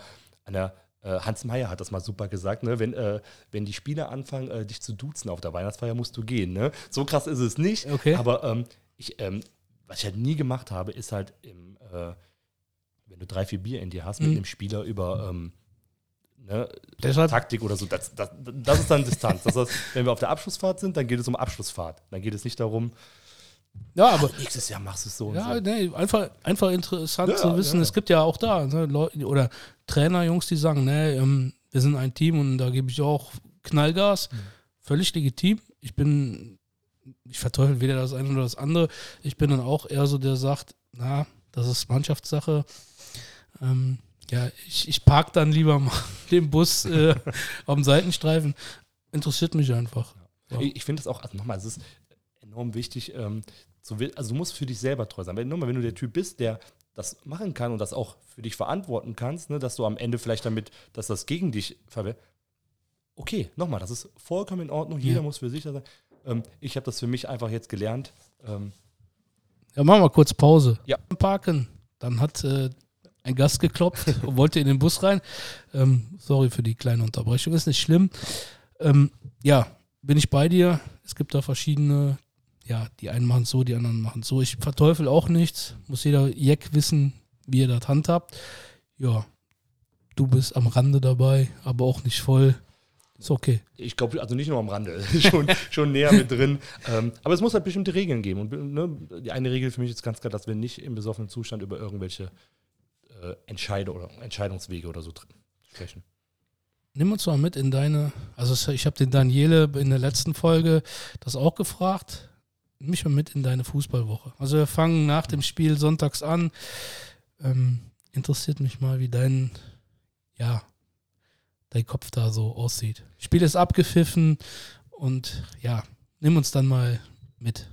äh, Hans Meyer hat das mal super gesagt, ne? wenn, äh, wenn die Spieler anfangen, äh, dich zu duzen auf der Weihnachtsfeier, musst du gehen. Ne? So krass ist es nicht, okay. aber ähm, ich, ähm, was ich halt nie gemacht habe, ist halt, im, äh, wenn du drei, vier Bier in dir hast, mhm. mit einem Spieler über ähm, ne, Deshalb, Taktik oder so. Das, das, das ist dann Distanz. Das heißt, wenn wir auf der Abschlussfahrt sind, dann geht es um Abschlussfahrt. Dann geht es nicht darum, ja, aber ach, nächstes Jahr machst du es so. Ja, so. nee, einfach, einfach interessant ja, zu wissen. Ja. Es gibt ja auch da ne, Leute oder Trainer, Jungs, die sagen, ne, ähm, wir sind ein Team und da gebe ich auch Knallgas. Mhm. Völlig legitim. Ich bin, ich verteufel weder das eine oder das andere. Ich bin dann auch eher so, der sagt, na, das ist Mannschaftssache. Ähm, ja, ich, ich parke dann lieber mal [LAUGHS] den Bus äh, [LAUGHS] auf dem Seitenstreifen. Interessiert mich einfach. Ja. Ich, ich finde es auch, also nochmal, es ist enorm wichtig, ähm, zu, also du musst für dich selber treu sein. Wenn, nochmal, wenn du der Typ bist, der das machen kann und das auch für dich verantworten kannst, ne, dass du am Ende vielleicht damit, dass das gegen dich verwendet. Okay, nochmal, das ist vollkommen in Ordnung. Jeder ja. muss für sich da sein. Ähm, ich habe das für mich einfach jetzt gelernt. Ähm, ja, machen wir kurz Pause. Ja. Parken. Dann hat äh, ein Gast geklopft [LAUGHS] und wollte in den Bus rein. Ähm, sorry für die kleine Unterbrechung, ist nicht schlimm. Ähm, ja, bin ich bei dir. Es gibt da verschiedene, ja, die einen machen so, die anderen machen so. Ich verteufel auch nichts. Muss jeder Jack wissen, wie ihr das handhabt. Ja, du bist am Rande dabei, aber auch nicht voll. Ist okay. Ich glaube, also nicht nur am Rande, [LAUGHS] schon, schon näher mit drin. Ähm, aber es muss halt bestimmte Regeln geben. Und ne, die eine Regel für mich ist ganz klar, dass wir nicht im besoffenen Zustand über irgendwelche äh, Entscheide oder Entscheidungswege oder so sprechen. Nimm uns mal mit in deine, also ich habe den Daniele in der letzten Folge das auch gefragt. Nimm mich mal mit in deine Fußballwoche. Also wir fangen nach dem Spiel sonntags an. Ähm, interessiert mich mal, wie dein, ja, dein Kopf da so aussieht. Spiel ist abgepfiffen und ja, nimm uns dann mal mit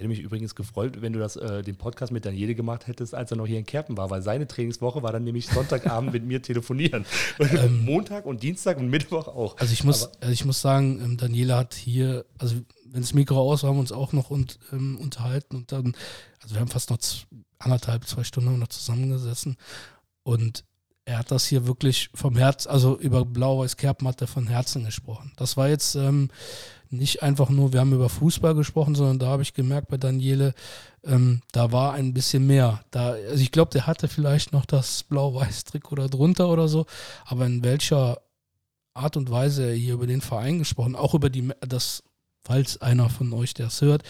hätte mich übrigens gefreut, wenn du das, äh, den Podcast mit Daniele gemacht hättest, als er noch hier in Kerpen war, weil seine Trainingswoche war dann nämlich Sonntagabend mit mir telefonieren. [LAUGHS] Ähm, Montag und Dienstag und Mittwoch auch. Also ich muss, also ich muss sagen, ähm, Daniele hat hier, also wenn das Mikro aus war, haben wir uns auch noch und, ähm, unterhalten und dann, also wir haben fast noch anderthalb, zwei Stunden noch zusammengesessen und er hat das hier wirklich vom Herz, also über Blau-Weiß Kerpen hat er von Herzen gesprochen. Das war jetzt ähm, nicht einfach nur, wir haben über Fußball gesprochen, sondern da habe ich gemerkt bei Daniele, ähm, da war ein bisschen mehr. Da, also ich glaube, der hatte vielleicht noch das Blau-Weiß-Trick oder drunter oder so, aber in welcher Art und Weise er hier über den Verein gesprochen, auch über die, das, falls einer von euch das hört,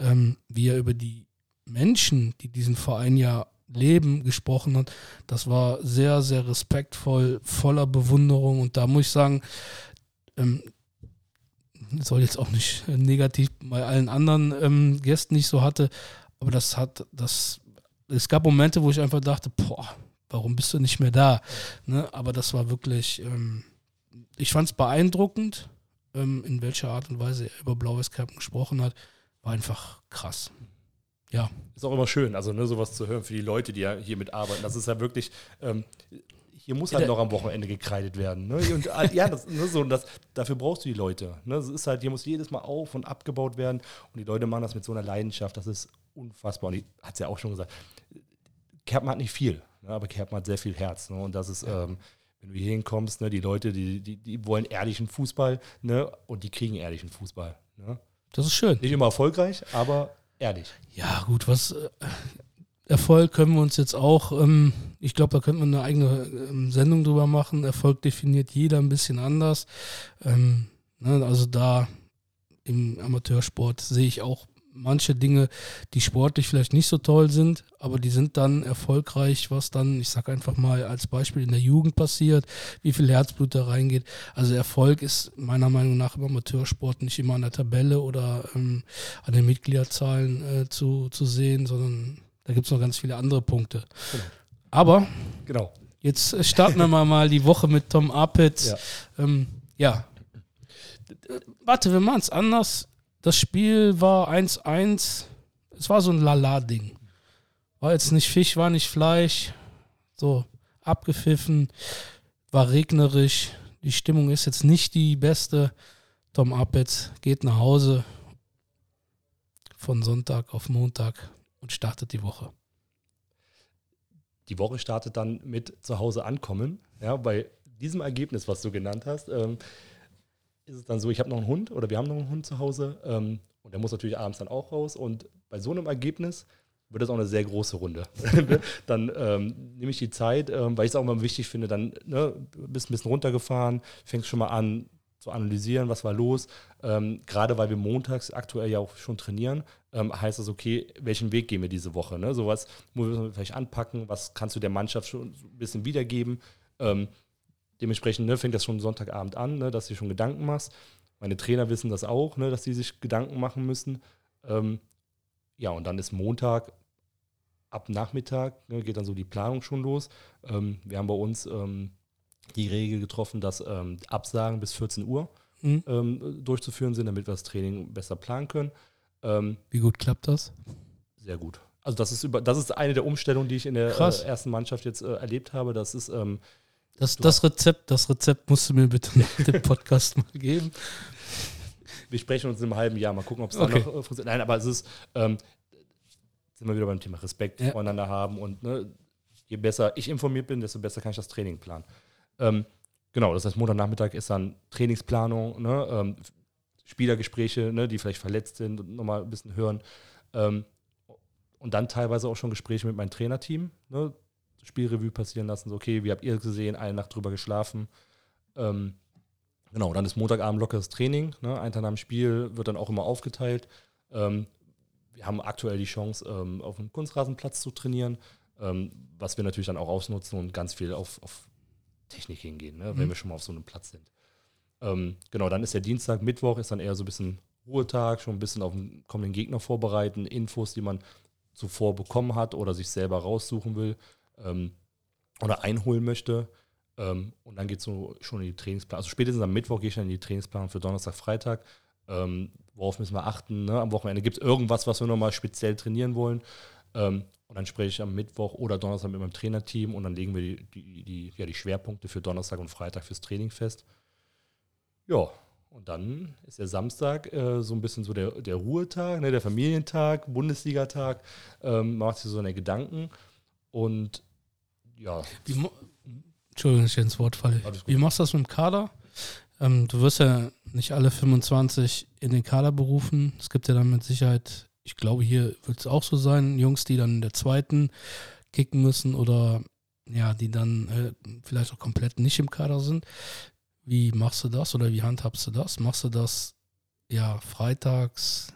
ähm, wie er über die Menschen, die diesen Verein ja leben, gesprochen hat, das war sehr, sehr respektvoll, voller Bewunderung und da muss ich sagen, ähm, soll jetzt auch nicht äh, negativ bei allen anderen ähm, Gästen, ich so hatte, aber das hat, das, es gab Momente, wo ich einfach dachte, boah, warum bist du nicht mehr da? Ne? Aber das war wirklich, ähm, ich fand es beeindruckend, ähm, in welcher Art und Weise er über Blaues Kerpen gesprochen hat, war einfach krass. Ja. Ist auch immer schön, also ne, sowas zu hören für die Leute, die ja hier mitarbeiten. Das ist ja wirklich, ähm, hier muss halt noch am Wochenende gekreidet werden. Ne? [LAUGHS] Und, äh, ja, das, ne, so, das, dafür brauchst du die Leute. Ne? Das ist halt, hier muss jedes Mal auf und abgebaut werden. Und die Leute machen das mit so einer Leidenschaft. Das ist unfassbar. Und ich hat es ja auch schon gesagt. Kerpen hat nicht viel, ne? aber Kerpen hat sehr viel Herz. Ne? Und das ist, ähm, wenn du hier hinkommst, ne, die Leute, die, die, die wollen ehrlichen Fußball ne? und die kriegen ehrlichen Fußball. Ne? Das ist schön. Nicht immer erfolgreich, aber ehrlich. Ja, gut, was äh, Erfolg können wir uns jetzt auch, ähm, ich glaube, da könnte man eine eigene ähm, Sendung drüber machen. Erfolg definiert jeder ein bisschen anders. Ähm, ne, also da im Amateursport sehe ich auch manche Dinge, die sportlich vielleicht nicht so toll sind, aber die sind dann erfolgreich, was dann, ich sage einfach mal als Beispiel in der Jugend passiert, wie viel Herzblut da reingeht. Also Erfolg ist meiner Meinung nach im Amateursport nicht immer an der Tabelle oder ähm, an den Mitgliederzahlen äh, zu, zu sehen, sondern da gibt es noch ganz viele andere Punkte. Genau. Aber genau. jetzt starten wir mal, die Woche mit Tom Apitz. Ja. Ähm, ja. Warte, wir machen es anders. Das Spiel war 1-1. Es war so ein Lala-Ding. War jetzt nicht Fisch, war nicht Fleisch. So, abgepfiffen. War regnerisch. Die Stimmung ist jetzt nicht die beste. Tom Apitz geht nach Hause von Sonntag auf Montag und startet die Woche. Die Woche startet dann mit zu Hause ankommen. Ja, bei diesem Ergebnis, was du genannt hast, ähm, ist es dann so, ich habe noch einen Hund oder wir haben noch einen Hund zu Hause ähm, und der muss natürlich abends dann auch raus. Und bei so einem Ergebnis wird das auch eine sehr große Runde. [LAUGHS] dann ähm, nehme ich die Zeit, ähm, weil ich es auch immer wichtig finde, dann ne, bist ein bisschen runtergefahren, fängst schon mal an, zu analysieren, was war los. Ähm, gerade weil wir montags aktuell ja auch schon trainieren, ähm, heißt das, okay, welchen Weg gehen wir diese Woche? Ne? Sowas muss man vielleicht anpacken, was kannst du der Mannschaft schon ein bisschen wiedergeben. Ähm, dementsprechend ne, fängt das schon Sonntagabend an, ne, dass du schon Gedanken machst. Meine Trainer wissen das auch, ne, dass sie sich Gedanken machen müssen. Ähm, ja, und dann ist Montag ab Nachmittag, ne, geht dann so die Planung schon los. Ähm, wir haben bei uns ähm, die Regel getroffen, dass ähm, Absagen bis 14 Uhr mhm. durchzuführen sind, damit wir das Training besser planen können. Ähm, Wie gut klappt das? Sehr gut. Also das ist über, das ist eine der Umstellungen, die ich in der äh, ersten Mannschaft jetzt äh, erlebt habe. Das ist ähm, das, das Rezept, das Rezept musst du mir bitte nach dem Podcast mal geben. [LAUGHS] Wir sprechen uns in einem halben Jahr, mal gucken, ob es okay. da noch äh, funktioniert. Nein, aber es ist, ähm, sind wir wieder beim Thema Respekt ja. voneinander haben und ne, je besser ich informiert bin, desto besser kann ich das Training planen. Ähm, genau, das heißt, Montagnachmittag ist dann Trainingsplanung, ne, ähm, Spielergespräche, ne, die vielleicht verletzt sind, nochmal ein bisschen hören. Ähm, und dann teilweise auch schon Gespräche mit meinem Trainerteam, ne, Spielrevue passieren lassen, so, okay, wie habt ihr gesehen, eine Nacht drüber geschlafen. Ähm, genau, dann ist Montagabend lockeres Training, ne, ein Tag nach dem Spiel wird dann auch immer aufgeteilt. Ähm, wir haben aktuell die Chance, ähm, auf einem Kunstrasenplatz zu trainieren, ähm, was wir natürlich dann auch ausnutzen und ganz viel auf, auf Technik hingehen, ne, wenn mhm. wir schon mal auf so einem Platz sind. Ähm, genau, dann ist der Dienstag, Mittwoch ist dann eher so ein bisschen Ruhetag, schon ein bisschen auf den kommenden Gegner vorbereiten, Infos, die man zuvor bekommen hat oder sich selber raussuchen will ähm, oder einholen möchte. Ähm, und dann geht es so schon in die Trainingsplanung. Also spätestens am Mittwoch gehe ich dann in die Trainingsplanung für Donnerstag, Freitag. Ähm, worauf müssen wir achten? Ne? Am Wochenende gibt es irgendwas, was wir nochmal speziell trainieren wollen. Ähm, und dann spreche ich am Mittwoch oder Donnerstag mit meinem Trainerteam und dann legen wir die, die, die, ja, die Schwerpunkte für Donnerstag und Freitag fürs Training fest. Ja, und dann ist der Samstag äh, so ein bisschen so der, der Ruhetag, ne, der Familientag, Bundesligatag. Ähm, macht sich so eine Gedanken. Und ja. Wie, Entschuldigung, ich ins Wort falle. Wie machst du das mit dem Kader? Ähm, du wirst ja nicht alle 25 in den Kader berufen. Es gibt ja dann mit Sicherheit ich glaube, hier wird es auch so sein, Jungs, die dann in der zweiten kicken müssen oder ja, die dann äh, vielleicht auch komplett nicht im Kader sind. Wie machst du das oder wie handhabst du das? Machst du das ja freitags?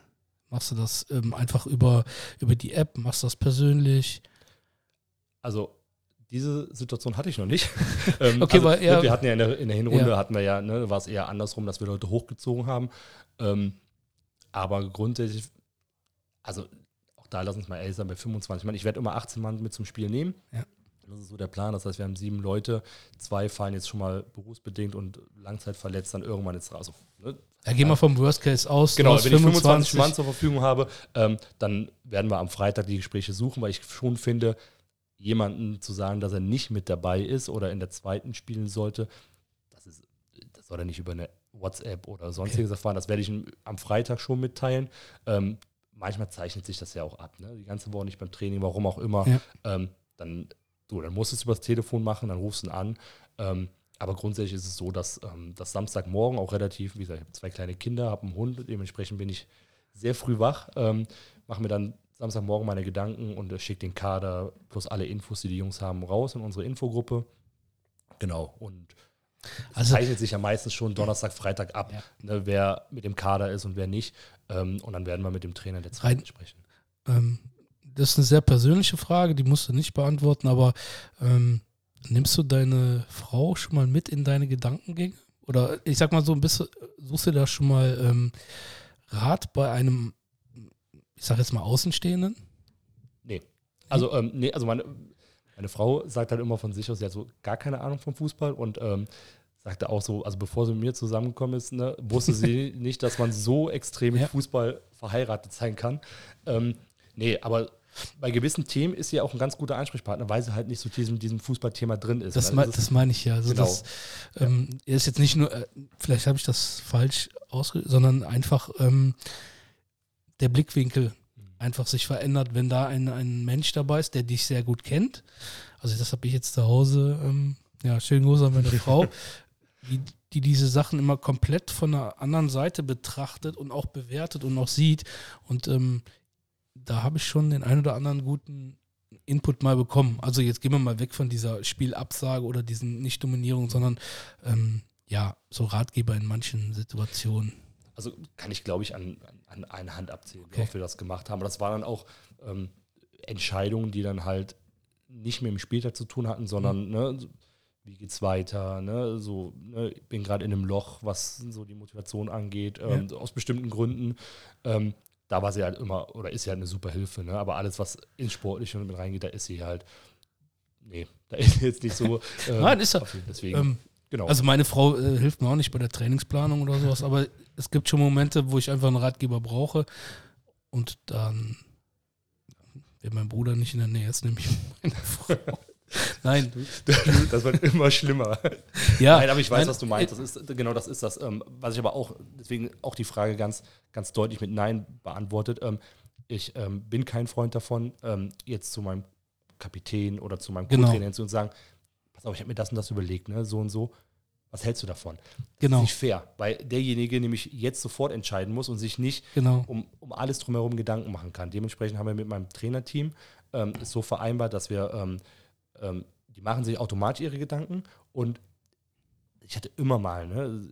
Machst du das ähm, einfach über, über die App? Machst du das persönlich? Also diese Situation hatte ich noch nicht. [LAUGHS] [LAUGHS] ähm, Okay, also, weil ne, wir hatten ja in der, in der Hinrunde, Ja. hatten wir ja, ne, war es eher andersrum, dass wir Leute hochgezogen haben. Ähm, aber grundsätzlich, also auch da lass uns mal ehrlich sein, bei 25 Mann, ich werde immer 18 Mann mit zum Spiel nehmen. Ja. Das ist so der Plan. Das heißt, wir haben sieben Leute, zwei fallen jetzt schon mal berufsbedingt und langzeitverletzt dann irgendwann jetzt raus. Also, ne, Da gehen wir vom Worst Case aus. Genau, wenn ich 25 Mann zur Verfügung habe, ähm, dann werden wir am Freitag die Gespräche suchen, weil ich schon finde, jemanden zu sagen, dass er nicht mit dabei ist oder in der zweiten spielen sollte, das, ist, das soll er nicht über eine WhatsApp oder sonstiges erfahren. Das werde ich ihm am Freitag schon mitteilen. Ähm, manchmal zeichnet sich das ja auch ab. Ne? Die ganze Woche nicht beim Training, warum auch immer. Ja. Ähm, dann, du, dann musst du es übers Telefon machen, dann rufst du ihn an. Ähm, aber grundsätzlich ist es so, dass ähm, das Samstagmorgen auch relativ, wie gesagt, ich habe zwei kleine Kinder, habe einen Hund, dementsprechend bin ich sehr früh wach, ähm, mache mir dann Samstagmorgen meine Gedanken und äh, schicke den Kader plus alle Infos, die die Jungs haben, raus in unsere Infogruppe. Genau. Und es Also- zeichnet sich ja meistens schon Donnerstag, Freitag ab, Ja. ne, wer mit dem Kader ist und wer nicht. Ähm, und dann werden wir mit dem Trainer der Rein- sprechen. Ähm, das ist eine sehr persönliche Frage, die musst du nicht beantworten, aber ähm, nimmst du deine Frau schon mal mit in deine Gedankengänge? Oder ich sag mal so, bist du, suchst du da schon mal ähm, Rat bei einem, ich sag jetzt mal Außenstehenden? Nee. Also, ähm, nee, also meine, meine Frau sagt halt immer von sich aus, sie hat so gar keine Ahnung vom Fußball und ähm, sagte auch so, also bevor sie mit mir zusammengekommen ist, ne, wusste sie [LAUGHS] nicht, dass man so extrem mit Ja. Fußball verheiratet sein kann. Ähm, nee, aber bei gewissen Themen ist sie auch ein ganz guter Ansprechpartner, weil sie halt nicht so diesem, diesem Fußballthema drin ist. Das, mei- ist- das meine ich ja. Also Genau. das ähm, er ist jetzt nicht nur, äh, vielleicht habe ich das falsch ausgedrückt, sondern einfach ähm, der Blickwinkel einfach sich verändert, wenn da ein, ein Mensch dabei ist, der dich sehr gut kennt. Also das habe ich jetzt zu Hause, ähm, ja, schönen Gruß an meine [LAUGHS] Frau, die, die diese Sachen immer komplett von einer anderen Seite betrachtet und auch bewertet und auch sieht. Und ähm, da habe ich schon den ein oder anderen guten Input mal bekommen. Also jetzt gehen wir mal weg von dieser Spielabsage oder diesen Nicht-Dominierung, sondern ähm, ja, so Ratgeber in manchen Situationen. Also kann ich, glaube ich, an, an eine Hand abzählen, Okay. wie oft wir das gemacht haben. Aber das waren dann auch ähm, Entscheidungen, die dann halt nicht mit dem Spieltag zu tun hatten, sondern ne, so, wie geht's weiter, ne, so, ne, ich bin gerade in einem Loch, was so die Motivation angeht, ähm, aus bestimmten Gründen. Ähm, da war sie halt immer, oder ist sie halt eine super Hilfe, ne? Aber alles, was ins Sportliche mit reingeht, da ist sie halt, nee, da ist sie jetzt nicht so. [LAUGHS] ähm, Nein, ist er. Deswegen, Ähm, genau. also meine Frau äh, hilft mir auch nicht bei der Trainingsplanung oder sowas, aber es gibt schon Momente, wo ich einfach einen Ratgeber brauche und dann, wenn mein Bruder nicht in der Nähe ist, nehme ich meine Frau. Nein, [LAUGHS] das wird immer schlimmer. ja. Nein, aber ich weiß, nein, was du meinst. Das ist, genau das ist das. Ähm, was ich aber auch, deswegen auch die Frage ganz, ganz deutlich mit Nein beantwortet. Ähm, ich ähm, bin kein Freund davon, jetzt zu meinem Kapitän oder zu meinem Genau. Co-Trainer hinzu und sagen, pass auf, ich habe mir das und das überlegt, ne? so und so. Was hältst du davon? Genau, Nicht fair, weil derjenige nämlich jetzt sofort entscheiden muss und sich nicht genau. um, um alles drumherum Gedanken machen kann. Dementsprechend haben wir mit meinem Trainerteam ähm, so vereinbart, dass wir, ähm, ähm, die machen sich automatisch ihre Gedanken und ich hatte immer mal, ne,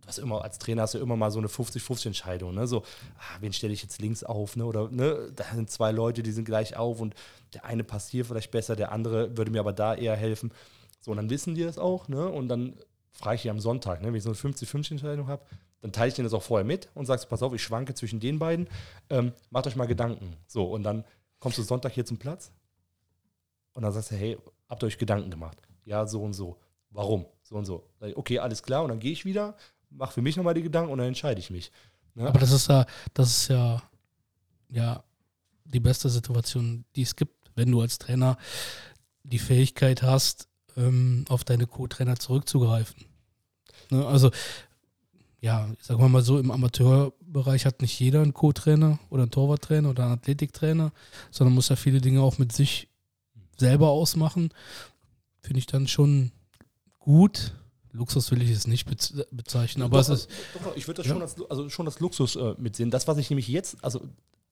du hast immer, als Trainer hast du immer mal so eine 50-50-Entscheidung, ne, so, ah, wen stelle ich jetzt links auf, ne, oder, ne, da sind zwei Leute, die sind gleich auf und der eine passt hier vielleicht besser, der andere würde mir aber da eher helfen. So, und dann wissen die das auch, ne, und dann frage ich die am Sonntag, ne, wenn ich so eine 50-50-Entscheidung habe, dann teile ich denen das auch vorher mit und sagst, pass auf, ich schwanke zwischen den beiden, ähm, macht euch mal Gedanken. So, und dann kommst du Sonntag hier zum Platz und dann sagst du, hey, habt ihr euch Gedanken gemacht? Ja, so und so. Warum? So und so. Okay, alles klar, und dann gehe ich wieder, mache für mich nochmal die Gedanken und dann entscheide ich mich. Ne? Aber das ist ja, das ist ja, ja die beste Situation, die es gibt, wenn du als Trainer die Fähigkeit hast, ähm, auf deine Co-Trainer zurückzugreifen. Ne, also, ja, sagen wir mal so, im Amateurbereich hat nicht jeder einen Co-Trainer oder einen Torwarttrainer oder einen Athletiktrainer, sondern muss ja viele Dinge auch mit sich selber ausmachen. Finde ich dann schon gut. Luxus will ich es nicht bez bezeichnen, aber Doch, es ist, doch, doch, ich würde das Ja. schon, als, also schon als Luxus äh, mitsehen. Das, was ich nämlich jetzt, also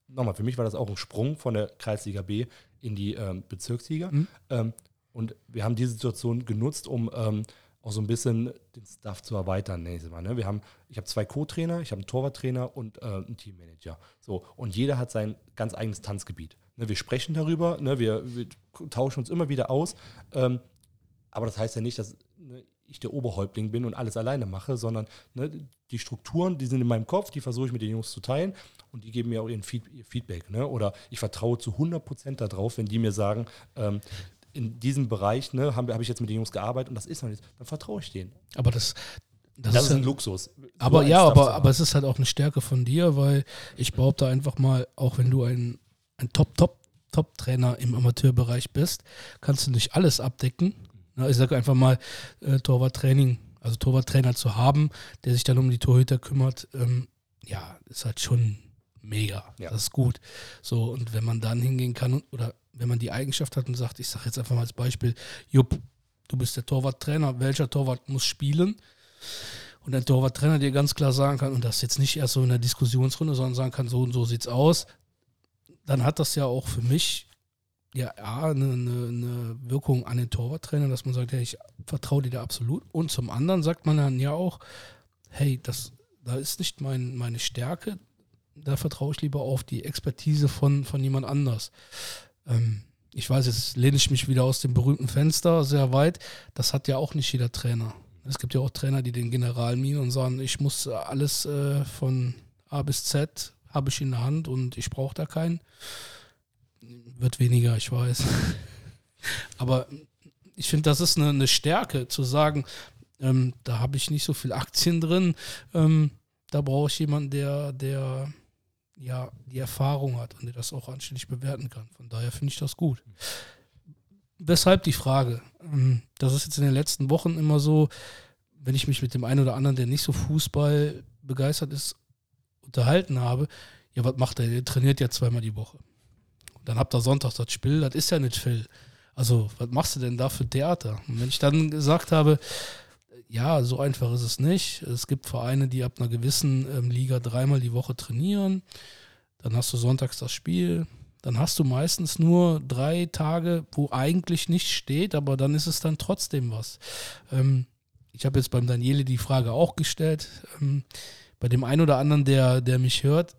nochmal, für mich war das auch ein Sprung von der Kreisliga B in die ähm, Bezirksliga. Mhm. Ähm, und wir haben diese Situation genutzt, um ähm, auch so ein bisschen den Staff zu erweitern. Nee, mal, ne? Wir haben, ich habe zwei Co-Trainer, ich habe einen Torwarttrainer und äh, einen Teammanager. So, und jeder hat sein ganz eigenes Tanzgebiet. Ne, wir sprechen darüber, ne, wir, wir tauschen uns immer wieder aus. Ähm, aber das heißt ja nicht, dass ne, ich der Oberhäuptling bin und alles alleine mache, sondern ne, die Strukturen, die sind in meinem Kopf, die versuche ich mit den Jungs zu teilen und die geben mir auch ihren Feed, ihr Feedback. Ne? Oder ich vertraue zu 100 Prozent darauf, wenn die mir sagen, ähm, in diesem Bereich ne, habe hab ich jetzt mit den Jungs gearbeitet und das ist noch nichts, dann vertraue ich denen. Aber das, das, das ist, ein Luxus. Aber ja, aber, aber es ist halt auch eine Stärke von dir, weil ich behaupte einfach mal, auch wenn du ein, ein Top, Top, Top-Trainer im Amateurbereich bist, kannst du nicht alles abdecken. Ich sage einfach mal, äh, Torwarttraining, also Torwarttrainer zu haben, der sich dann um die Torhüter kümmert, ähm, ja, ist halt schon mega. Ja. Das ist gut. So, und wenn man dann hingehen kann und, oder wenn man die Eigenschaft hat und sagt, ich sage jetzt einfach mal als Beispiel, Jupp, du bist der Torwarttrainer, welcher Torwart muss spielen? Und der Torwarttrainer dir ganz klar sagen kann, und das jetzt nicht erst so in der Diskussionsrunde, sondern sagen kann, so und so sieht's aus, dann hat das ja auch für mich ja, A, eine, eine, Wirkung an den Torwarttrainer, dass man sagt, hey, ich vertraue dir da absolut. Und zum anderen sagt man dann ja auch, hey, das, da ist nicht mein, meine Stärke, da vertraue ich lieber auf die Expertise von, von jemand anders. Ähm, ich weiß, jetzt lehne ich mich wieder aus dem berühmten Fenster sehr weit. Das hat ja auch nicht jeder Trainer. Es gibt ja auch Trainer, die den General mienen und sagen, ich muss alles äh, von A bis Z habe ich in der Hand und ich brauche da keinen. Wird weniger, ich weiß. [LAUGHS] Aber ich finde, das ist eine, eine, Stärke, zu sagen, ähm, da habe ich nicht so viel Aktien drin. Ähm, da brauche ich jemanden, der, der ja die Erfahrung hat und der das auch anständig bewerten kann. Von daher finde ich das gut. Weshalb die Frage? Ähm, das ist jetzt in den letzten Wochen immer so, wenn ich mich mit dem einen oder anderen, der nicht so Fußball begeistert ist, unterhalten habe, ja, was macht er? Der trainiert ja zweimal die Woche. Und dann habt ihr Sonntag das Spiel, das ist ja nicht viel. Also, was machst du denn da für Theater? Und wenn ich dann gesagt habe, ja, so einfach ist es nicht. Es gibt Vereine, die ab einer gewissen ähm, Liga dreimal die Woche trainieren. Dann hast du sonntags das Spiel. Dann hast du meistens nur drei Tage, wo eigentlich nichts steht, aber dann ist es dann trotzdem was. Ähm, ich habe jetzt beim Daniele die Frage auch gestellt. Ähm, bei dem einen oder anderen, der, der mich hört,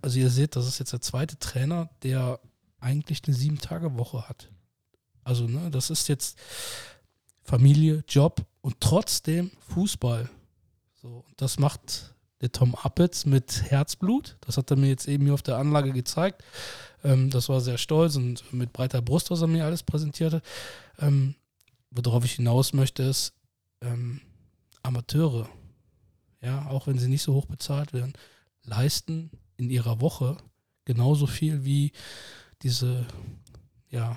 also ihr seht, das ist jetzt der zweite Trainer, der eigentlich eine Sieben-Tage-Woche hat. Also, ne, das ist jetzt Familie, Job und trotzdem Fußball. So, das macht der Tom Appetz mit Herzblut. Das hat er mir jetzt eben hier auf der Anlage gezeigt. Ähm, das war sehr stolz und mit breiter Brust, was er mir alles präsentierte. Ähm, worauf ich hinaus möchte, ist ähm, Amateure, ja, auch wenn sie nicht so hoch bezahlt werden, leisten in ihrer Woche genauso viel wie diese, ja,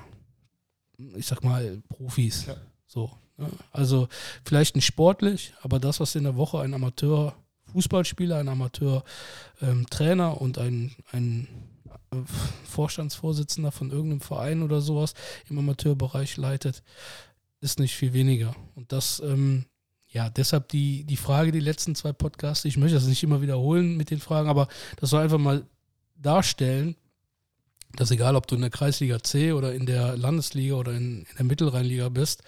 ich sag mal, Profis. Ja. So. Ne? Also vielleicht nicht sportlich, aber das, was in der Woche ein Amateur Fußballspieler, ein Amateur-Trainer ähm, und ein, ein äh, Vorstandsvorsitzender von irgendeinem Verein oder sowas im Amateurbereich leitet, ist nicht viel weniger. Und das ähm, ja, deshalb die, die Frage, die letzten zwei Podcasts, ich möchte das nicht immer wiederholen mit den Fragen, aber das soll einfach mal darstellen, dass egal, ob du in der Kreisliga C oder in der Landesliga oder in, in der Mittelrheinliga bist,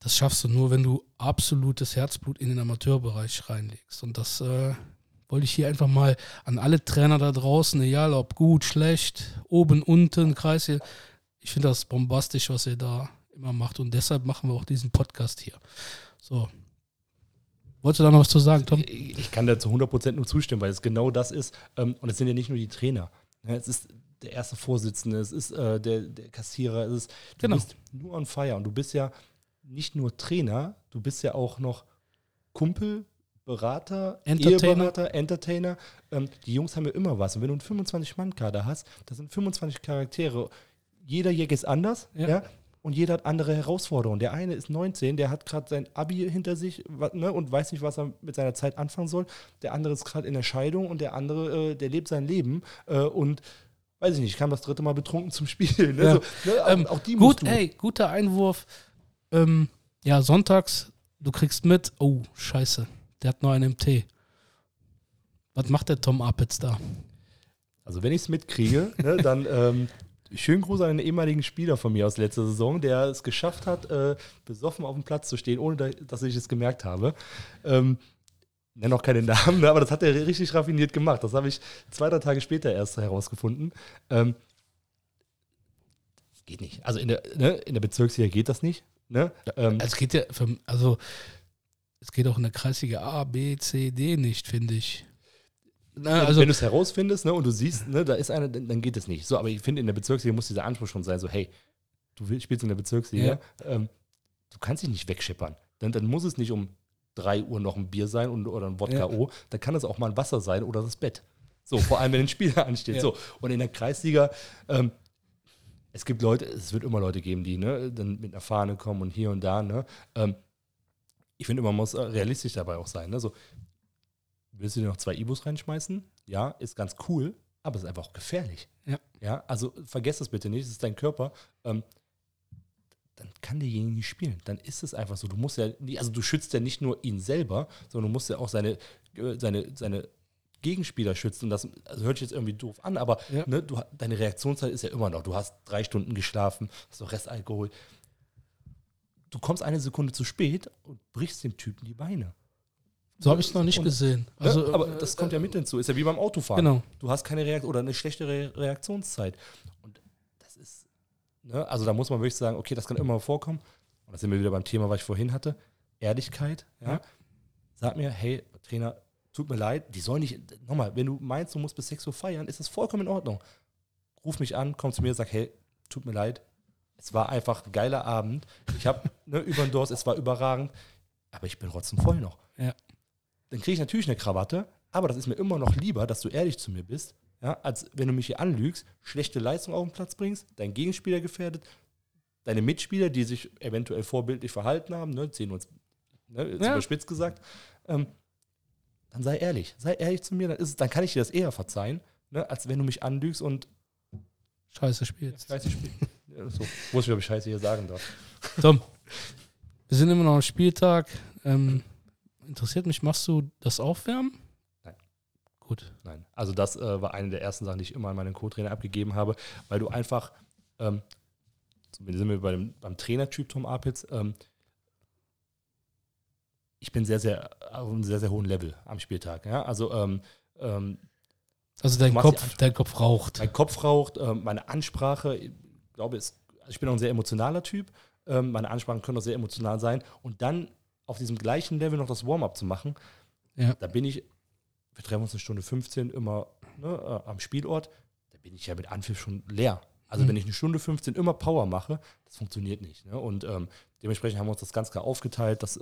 das schaffst du nur, wenn du absolutes Herzblut in den Amateurbereich reinlegst. Und das äh, wollte ich hier einfach mal an alle Trainer da draußen, egal ob gut, schlecht, oben, unten, Kreis hier. Ich finde das bombastisch, was ihr da immer macht. Und deshalb machen wir auch diesen Podcast hier. So. Wolltest du da noch was zu sagen, Tom? Ich kann da zu 100% nur zustimmen, weil es genau das ist. Ähm, und es sind ja nicht nur die Trainer. Es ist der erste Vorsitzende, es ist äh, der, der Kassierer, es ist, du genau. bist nur on fire. Und du bist ja nicht nur Trainer, du bist ja auch noch Kumpel, Berater, Entertainer. Eheberater, Entertainer. Ähm, die Jungs haben ja immer was. Und wenn du einen 25-Mann-Kader hast, das sind 25 Charaktere. Jeder Jäger ist anders. Ja. ja und jeder hat andere Herausforderungen. Der eine ist 19, der hat gerade sein Abi hinter sich ne, und weiß nicht, was er mit seiner Zeit anfangen soll. Der andere ist gerade in der Scheidung und der andere, äh, der lebt sein Leben äh, und weiß ich nicht, kam das dritte Mal betrunken zum Spielen. Ne? Ja. So, ne, ähm, auch die gut, ey, guter Einwurf. Ähm, ja, sonntags, du kriegst mit, oh, scheiße, der hat noch einen MT. Was macht der Tom Apitz da? Also wenn ich es mitkriege, ne, dann ähm, Schönen Gruß an einen ehemaligen Spieler von mir aus letzter Saison, der es geschafft hat, äh, besoffen auf dem Platz zu stehen, ohne dass ich es gemerkt habe. Ähm, nenne auch keine Namen, [LAUGHS] aber das hat er richtig raffiniert gemacht. Das habe ich zwei, drei Tage später erst herausgefunden. Ähm, geht nicht. Also in der, ne, in der Bezirksliga geht das nicht. Ne? Ähm, Es geht ja, für, also es geht auch in der Kreisliga A, B, C, D nicht, finde ich. Na, wenn- also, wenn du es herausfindest ne, und du siehst, ne, da ist einer, dann, geht es nicht. So, aber ich finde, in der Bezirksliga muss dieser Anspruch schon sein, so, hey, du willst, spielst in der Bezirksliga, ähm, du kannst dich nicht wegschippern. Dann, dann muss es nicht um 3 Uhr noch ein Bier sein und, oder ein Wodka Ja. O, dann kann es auch mal ein Wasser sein oder das Bett. So, vor allem, wenn ein Spieler [LAUGHS] ansteht. Ja. So, und in der Kreisliga, ähm, es gibt Leute, es wird immer Leute geben, die ne, dann mit einer Fahne kommen und hier und da. Ne, ähm, ich finde, man muss realistisch dabei auch sein. Ne? So, willst du dir noch zwei Ibus reinschmeißen? Ja, ist ganz cool, aber es ist einfach auch gefährlich. Ja. Ja, also vergesst das bitte nicht, es ist dein Körper. Ähm, dann kann derjenige nicht spielen. Dann ist es einfach so. Du musst ja, also du schützt ja nicht nur ihn selber, sondern du musst ja auch seine, äh, seine, seine Gegenspieler schützen. Und das also hört sich jetzt irgendwie doof an, aber Ja. ne, du, deine Reaktionszeit ist ja immer noch. Du hast drei Stunden geschlafen, hast noch Restalkohol. Du kommst eine Sekunde zu spät und brichst dem Typen die Beine. So habe ich es noch nicht Und- gesehen. Also, Also, aber äh, das kommt ja mit hinzu. Ist ja wie beim Autofahren. Genau. Du hast keine Reaktion oder eine schlechte Re Reaktionszeit. Und das ist, ne, also da muss man wirklich sagen, okay, das kann immer vorkommen. Und da sind wir wieder beim Thema, was ich vorhin hatte. Ehrlichkeit. Ja. Ja. Sag mir, hey, Trainer, tut mir leid, die sollen nicht, nochmal, wenn du meinst, du musst bis 6 Uhr feiern, ist das vollkommen in Ordnung. Ruf mich an, komm zu mir, sag, hey, tut mir leid. Es war einfach ein geiler Abend. Ich habe ne, [LAUGHS] über den Durst, es war überragend, aber ich bin trotzdem voll noch Ja. Dann kriege ich natürlich eine Krawatte, aber das ist mir immer noch lieber, dass du ehrlich zu mir bist, ja, als wenn du mich hier anlügst, schlechte Leistung auf den Platz bringst, dein Gegenspieler gefährdet, deine Mitspieler, die sich eventuell vorbildlich verhalten haben, ne, sehen uns ne, Ja. überspitzt gesagt, ähm, dann sei ehrlich, sei ehrlich zu mir, dann, ist, dann kann ich dir das eher verzeihen, ne, als wenn du mich anlügst und Scheiße spielst. scheiße spielst. ja, so, muss ich, ob ich scheiße hier sagen darf. Tom, wir sind immer noch am Spieltag. Ähm, interessiert mich, machst du das Aufwärmen? Nein. Gut. Nein. Also das äh, war eine der ersten Sachen, die ich immer an meinen Co-Trainer abgegeben habe, weil du einfach, ähm, sind wir bei dem, beim Trainertyp Tom Apitz, ähm, ich bin sehr, sehr auf einem sehr, sehr hohen Level am Spieltag. Ja? Also ähm, ähm, Also dein Kopf, dein Kopf raucht. mein Kopf raucht, ähm, meine Ansprache, ich glaube, ich bin auch ein sehr emotionaler Typ. Ähm, meine Ansprachen können auch sehr emotional sein. Und dann auf diesem gleichen Level noch das Warm-up zu machen, Ja. da bin ich, wir treffen uns eine Stunde 15 immer ne, äh, am Spielort, da bin ich ja mit Anpfiff schon leer. Also Mhm. wenn ich eine Stunde 15 immer Power mache, das funktioniert nicht. Ne? Und ähm, dementsprechend haben wir uns das ganz klar aufgeteilt. Das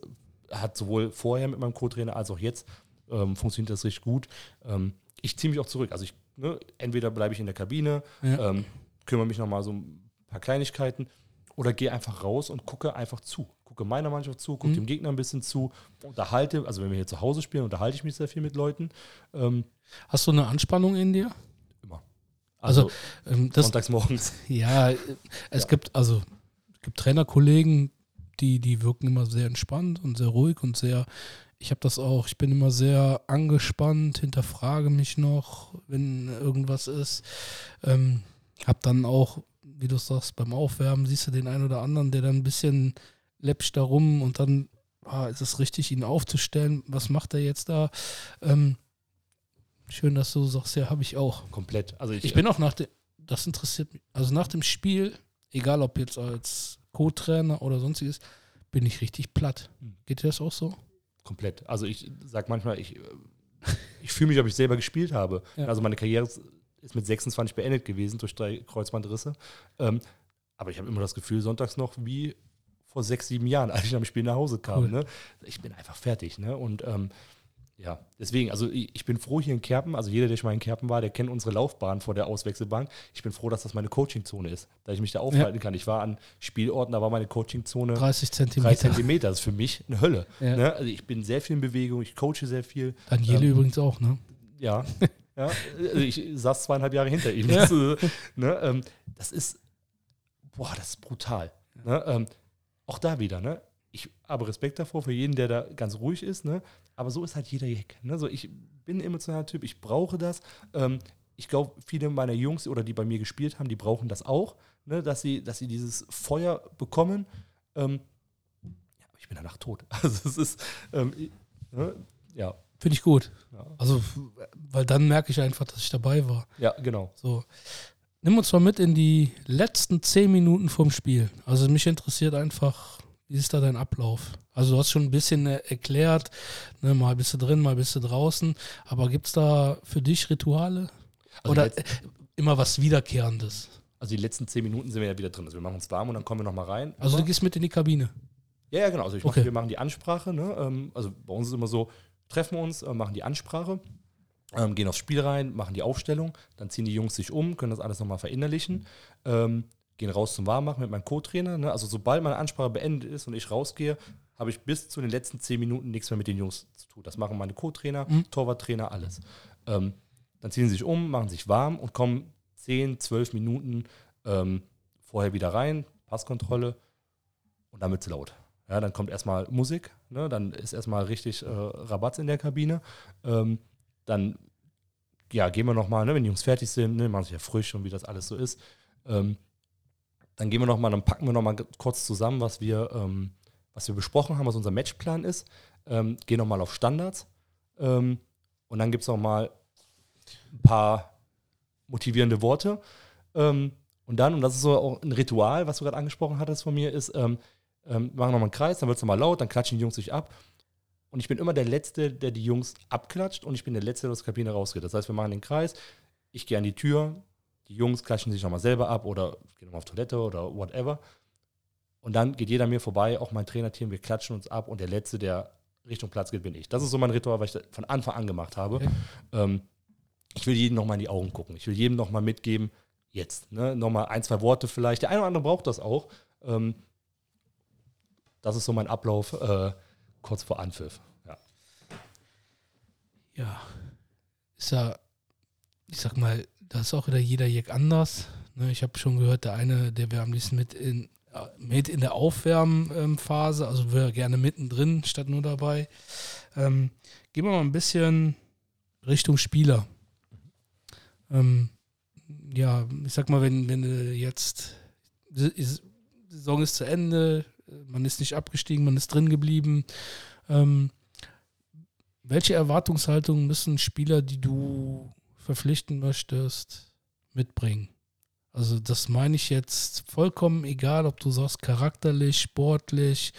hat sowohl vorher mit meinem Co-Trainer als auch jetzt ähm, funktioniert das richtig gut. Ähm, ich ziehe mich auch zurück. Also ich, ne, entweder bleibe ich in der Kabine, Ja. ähm, kümmere mich nochmal so ein paar Kleinigkeiten oder gehe einfach raus und gucke einfach zu. Gucke meiner Mannschaft zu, gucke Mhm. dem Gegner ein bisschen zu, unterhalte, also wenn wir hier zu Hause spielen, unterhalte ich mich sehr viel mit Leuten. Ähm, Hast du eine Anspannung in dir? immer. Also, Ähm, das, sonntags morgens. [LAUGHS] ja, äh, es Ja. gibt also es gibt Trainerkollegen, die die wirken immer sehr entspannt und sehr ruhig und sehr. Ich habe das auch. Ich bin immer sehr angespannt, hinterfrage mich noch, wenn irgendwas ist. Ähm, hab dann auch, wie du sagst, beim Aufwärmen siehst du den einen oder anderen, der dann ein bisschen läppscht da rum und dann ah, ist es richtig, ihn aufzustellen. Was macht er jetzt da? Ähm, schön, dass du sagst, ja, habe ich auch. Komplett. Also ich, Ich bin auch nach dem, das interessiert mich, also nach dem Spiel, egal ob jetzt als Co-Trainer oder sonstiges, bin ich richtig platt. Mhm. Geht dir das auch so? komplett. Also ich sage manchmal, ich, äh, ich fühle mich, ob ich selber gespielt habe. Ja. Also meine Karriere ist- ist mit 26 beendet gewesen durch drei Kreuzbandrisse. Ähm, aber ich habe immer das Gefühl, sonntags noch wie vor sechs, sieben Jahren, als ich am Spiel nach Hause kam. Cool. Ne? Ich bin einfach fertig. Ne? Und ähm, ja, deswegen, also ich, bin froh hier in Kerpen, also jeder, der schon mal in Kerpen war, der kennt unsere Laufbahn vor der Auswechselbank. Ich bin froh, dass das meine Coachingzone ist, da ich mich da aufhalten kann. Ich war an Spielorten, da war meine Coachingzone 30 drei Zentimeter. Zentimeter. Das ist für mich eine Hölle. Ja. Ne? Also ich bin sehr viel in Bewegung, ich coache sehr viel. Daniele Ähm, übrigens auch, ne? Ja. [LAUGHS] ja. Also ich saß zweieinhalb Jahre hinter ihm. Ja. [LAUGHS] Das, äh, ne? ähm, das ist, boah, das ist brutal. Ne? Auch da wieder, ne? Ich habe Respekt davor für jeden, der da ganz ruhig ist, ne? Aber so ist halt jeder Jack. Ne? So, ich bin ein emotionaler Typ, ich brauche das. Ähm, ich glaube, viele meiner Jungs oder die bei mir gespielt haben, die brauchen das auch, ne? dass, sie, dass sie dieses Feuer bekommen. Ähm, ja, ich bin danach tot. [LAUGHS] Also es ist, ähm, ich- ne? ja, Finde ich gut. ja, Also, weil dann merke ich einfach, dass ich dabei war. ja, genau. So. Nimm uns mal mit in die letzten zehn Minuten vom Spiel. Also mich interessiert einfach, wie ist da dein Ablauf? Also du hast schon ein bisschen äh, erklärt, ne, mal bist du drin, mal bist du draußen, aber gibt es da für dich Rituale? Also Oder äh, immer was Wiederkehrendes? Also die letzten zehn Minuten sind wir ja wieder drin. Also wir machen uns warm und dann kommen wir nochmal rein. Also du gehst mit in die Kabine. Ja, ja, genau. Also ich mach, Okay. wir machen die Ansprache. Ne? Ähm, also bei uns ist immer so, treffen wir uns, äh, machen die Ansprache, ähm, gehen aufs Spiel rein, machen die Aufstellung, dann ziehen die Jungs sich um, können das alles nochmal verinnerlichen, ähm, gehen raus zum Warmmachen mit meinem Co-Trainer. Ne? Also sobald meine Ansprache beendet ist und ich rausgehe, habe ich bis zu den letzten zehn Minuten nichts mehr mit den Jungs zu tun. Das machen meine Co-Trainer, Mhm. Torwarttrainer, alles. Ähm, dann ziehen sie sich um, machen sich warm und kommen 10, 12 Minuten ähm, vorher wieder rein, Passkontrolle und dann es laut. Ja, dann kommt erstmal Musik, ne? dann ist erstmal richtig äh, Rabatz in der Kabine. Ähm, dann ja, gehen wir nochmal, ne, wenn die Jungs fertig sind, ne, machen sich ja frisch und wie das alles so ist. Ähm, dann gehen wir nochmal, dann packen wir nochmal kurz zusammen, was wir, ähm, was wir besprochen haben, was unser Matchplan ist. Ähm, gehen nochmal auf Standards. Ähm, und dann gibt es nochmal ein paar motivierende Worte. Ähm, und dann, und das ist so auch ein Ritual, was du gerade angesprochen hattest von mir, ist, ähm, ähm, machen nochmal einen Kreis, dann wird es nochmal laut, dann klatschen die Jungs sich ab. Und ich bin immer der Letzte, der die Jungs abklatscht und ich bin der Letzte, der aus der Kabine rausgeht. Das heißt, wir machen den Kreis, ich gehe an die Tür, die Jungs klatschen sich nochmal selber ab oder gehen nochmal auf Toilette oder whatever. Und dann geht jeder mir vorbei, auch mein Trainerteam, wir klatschen uns ab und der Letzte, der Richtung Platz geht, bin ich. Das ist so mein Ritual, was ich von Anfang an gemacht habe. Okay. Ähm, ich will jedem nochmal in die Augen gucken. Ich will jedem nochmal mitgeben, jetzt. Ne? Nochmal ein, zwei Worte vielleicht. Der eine oder andere braucht das auch. Ähm, das ist so mein Ablauf äh, kurz vor Anpfiff. Ja. Ja, ist ja, ich sag mal, da ist auch wieder jeder Jack anders. Ne, ich habe schon gehört, der eine, der wäre am liebsten mit in, äh, mit in der Aufwärmphase, also wäre gerne mittendrin statt nur dabei. Ähm, gehen wir mal ein bisschen Richtung Spieler. Ähm, ja, ich sag mal, wenn, wenn du jetzt, die Saison ist zu Ende, man ist nicht abgestiegen, man ist drin geblieben. Ähm, welche Erwartungshaltung müssen Spieler, die du verpflichten möchtest, mitbringen? Also das meine ich jetzt vollkommen egal, ob du sagst charakterlich, sportlich,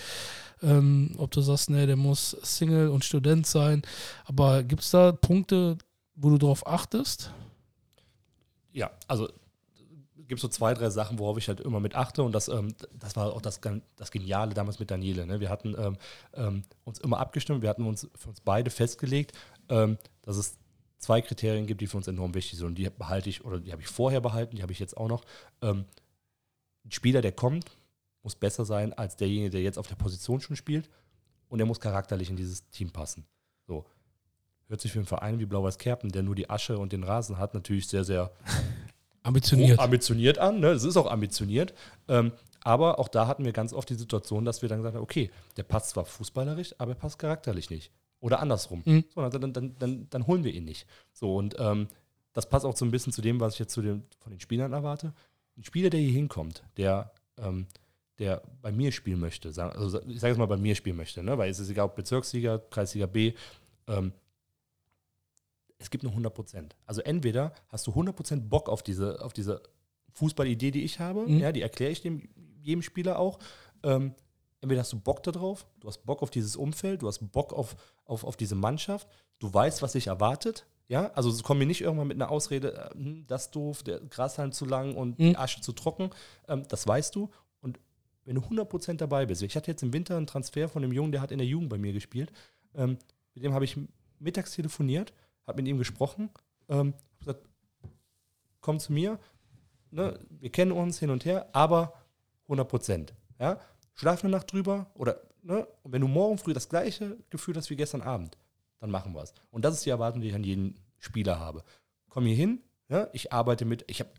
ähm, ob du sagst, nee, der muss Single und Student sein. Aber gibt es da Punkte, wo du darauf achtest? Ja, also gibt so zwei, drei Sachen, worauf ich halt immer mit achte und das, ähm, das war auch das, das Geniale damals mit Daniele. Ne? Wir hatten ähm, ähm, uns immer abgestimmt, wir hatten uns für uns beide festgelegt, ähm, dass es zwei Kriterien gibt, die für uns enorm wichtig sind und die behalte ich oder die habe ich vorher behalten, die habe ich jetzt auch noch. Ähm, ein Spieler, der kommt, muss besser sein als derjenige, der jetzt auf der Position schon spielt und er muss charakterlich in dieses Team passen. So. Hört sich für einen Verein wie Blau-Weiß Kerpen, der nur die Asche und den Rasen hat, natürlich sehr, sehr Ambitioniert. ambitioniert an. Ne? Es ist auch ambitioniert. Ähm, aber auch da hatten wir ganz oft die Situation, dass wir dann gesagt haben, okay, der passt zwar fußballerisch, aber er passt charakterlich nicht. Oder andersrum. Mhm. So, dann, dann, dann, dann holen wir ihn nicht. So, und ähm, das passt auch so ein bisschen zu dem, was ich jetzt zu den, von den Spielern erwarte. Ein Spieler, der hier hinkommt, der, ähm, der bei mir spielen möchte, also ich sage jetzt mal bei mir spielen möchte, ne? weil es ist egal, ob Bezirksliga, Kreisliga B, ähm, es gibt nur 100 Prozent. Also entweder hast du 100 Prozent Bock auf diese, auf diese Fußballidee, die ich habe, Mhm. ja, die erkläre ich dem, jedem Spieler auch. Ähm, entweder hast du Bock darauf, du hast Bock auf dieses Umfeld, du hast Bock auf, auf, auf diese Mannschaft, du weißt, was dich erwartet. Ja, also es kommen mir nicht irgendwann mit einer Ausrede, äh, hm, das doof, der Grashalm zu lang und Mhm. die Asche zu trocken. Ähm, das weißt du. Und wenn du 100% dabei bist, ich hatte jetzt im Winter einen Transfer von einem Jungen, der hat in der Jugend bei mir gespielt. Ähm, mit dem habe ich mittags telefoniert, habe mit ihm gesprochen, ähm, hab gesagt, komm zu mir, ne, wir kennen uns hin und her, aber 100%. Ja? Schlaf eine Nacht drüber oder ne, und wenn du morgen früh das gleiche Gefühl hast wie gestern Abend, dann machen wir es. Und das ist die Erwartung, die ich an jeden Spieler habe. Komm hier hin, ja, ich arbeite mit, ich habe,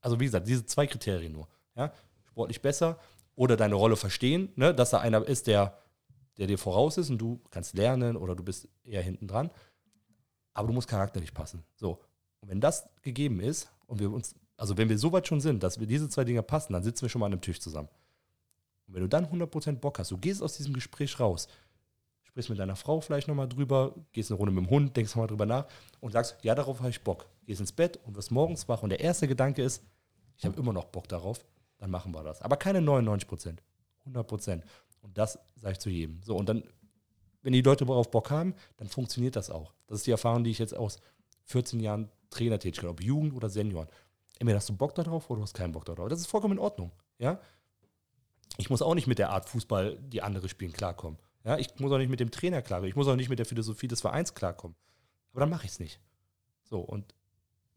also wie gesagt, diese zwei Kriterien nur. Ja? Sportlich besser oder deine Rolle verstehen, ne, dass da einer ist, der, der dir voraus ist und du kannst lernen oder du bist eher hinten dran. Aber du musst charakterlich passen. So. Und wenn das gegeben ist und wir uns, also wenn wir so weit schon sind, dass wir diese zwei Dinge passen, dann sitzen wir schon mal an einem Tisch zusammen. Und wenn du dann 100% Bock hast, du gehst aus diesem Gespräch raus, sprichst mit deiner Frau vielleicht nochmal drüber, gehst eine Runde mit dem Hund, denkst nochmal drüber nach und sagst, ja, darauf habe ich Bock. Gehst ins Bett und wirst morgens wach und der erste Gedanke ist, ich habe immer noch Bock darauf, dann machen wir das. Aber keine 99 Prozent, 100 Prozent. Und das sage ich zu jedem. So, und dann, wenn die Leute darauf Bock haben, dann funktioniert das auch. Das ist die Erfahrung, die ich jetzt aus 14 Jahren Trainertätigkeit, ob Jugend oder Senioren. Entweder hast du Bock darauf oder du hast keinen Bock darauf. Das ist vollkommen in Ordnung. Ja? Ich muss auch nicht mit der Art Fußball, die andere spielen, klarkommen. Ja? Ich muss auch nicht mit dem Trainer klarkommen. Ich muss auch nicht mit der Philosophie des Vereins klarkommen. Aber dann mache ich es nicht. So, und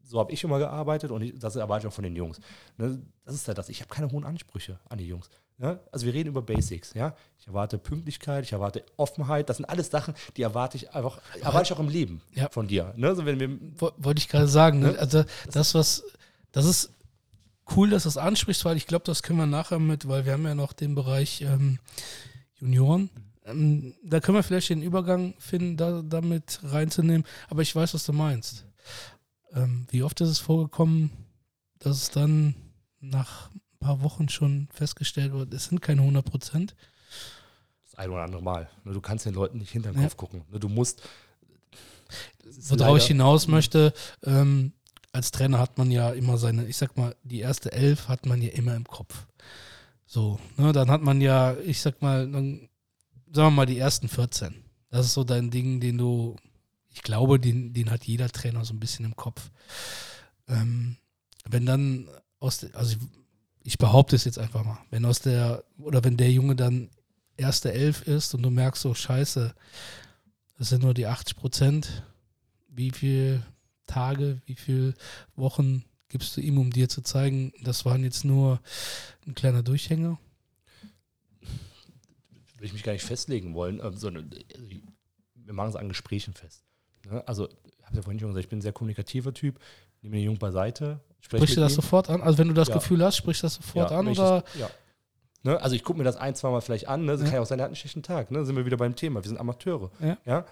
so habe ich immer gearbeitet und ich, das erwarte ich auch von den Jungs. Ne? Das ist halt das. Ich habe keine hohen Ansprüche an die Jungs. Ja? Also wir reden über Basics, ja. Ich erwarte Pünktlichkeit, ich erwarte Offenheit. Das sind alles Sachen, die erwarte ich einfach, erwarte ich auch im Leben Ja. von dir. Ne? So, wenn wir, Wo- Wollte ich gerade sagen. Ne? Ne? Also das, was, das ist cool, dass du das ansprichst, weil ich glaube, das können wir nachher mit, weil wir haben ja noch den Bereich ähm, Junioren. Ähm, da können wir vielleicht den Übergang finden, da damit reinzunehmen. Aber ich weiß, was du meinst. Ähm, wie oft ist es vorgekommen, dass es dann nach ein paar Wochen schon festgestellt wird, es sind keine 100 Prozent. das ein oder andere Mal. Ne? Du kannst den Leuten nicht hinter den Ja. Kopf gucken. Ne? Du musst. Worauf ich hinaus möchte, ähm, als Trainer hat man ja immer seine, ich sag mal, die erste Elf hat man ja immer im Kopf. So, ne, dann hat man ja, ich sag mal, dann, sagen wir mal, die ersten 14. Das ist so dein Ding, den du, ich glaube, den, den hat jeder Trainer so ein bisschen im Kopf. Ähm, wenn dann aus der, also ich, behaupte es jetzt einfach mal, wenn aus der, oder wenn der Junge dann erste Elf ist und du merkst so, scheiße, das sind nur die 80 Prozent, wie viele Tage, wie viele Wochen gibst du ihm, um dir zu zeigen, das waren jetzt nur ein kleiner Durchhänger? will ich mich gar nicht festlegen wollen, ähm, sondern äh, wir machen es an Gesprächen fest. Ne? Also, ich habe ja vorhin schon gesagt, ich bin ein sehr kommunikativer Typ, nehme den Jungen beiseite, spreche Sprichst du das ihm. sofort an? Also wenn du das Ja. Gefühl hast, sprichst du das sofort Ja, an oder? Das, ja. Ne? Also ich gucke mir das ein, zwei Mal vielleicht an. Ne? Das Ja. kann ja auch sein, er hat einen schlechten Tag. Ne? Sind wir wieder beim Thema. Wir sind Amateure. Ja.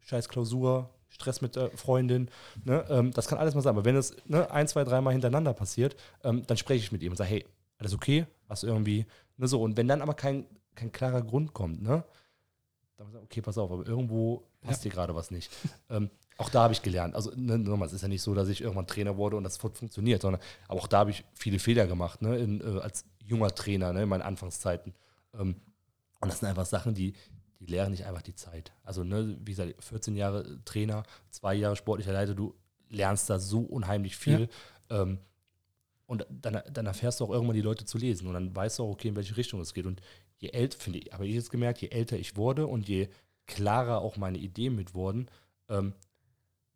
Scheiß Klausur, Stress mit der Freundin. Ne? Ähm, das kann alles mal sein. Aber wenn es ne, ein, zwei, dreimal hintereinander passiert, ähm, dann spreche ich mit ihm und sage, hey, alles okay? Was irgendwie, ne, so. Und wenn dann aber kein, kein klarer Grund kommt, ne, dann sage ich, okay, pass auf, aber irgendwo passt dir gerade was nicht. ähm, auch da habe ich gelernt. Also ne, nochmal, es ist ja nicht so, dass ich irgendwann Trainer wurde und das funktioniert, sondern aber auch da habe ich viele Fehler gemacht, ne, in, äh, als junger Trainer, ne, in meinen Anfangszeiten. Ähm, und das sind einfach Sachen, die, die lehren nicht einfach die Zeit. Also, ne, wie gesagt, 14 Jahre Trainer, zwei Jahre sportlicher Leiter, du lernst da so unheimlich viel. Ähm, und dann, dann erfährst du auch irgendwann die Leute zu lesen und dann weißt du auch, okay, in welche Richtung es geht. Und je älter, finde ich, habe ich jetzt gemerkt, je älter ich wurde und je klarer auch meine Ideen mit wurden, ähm,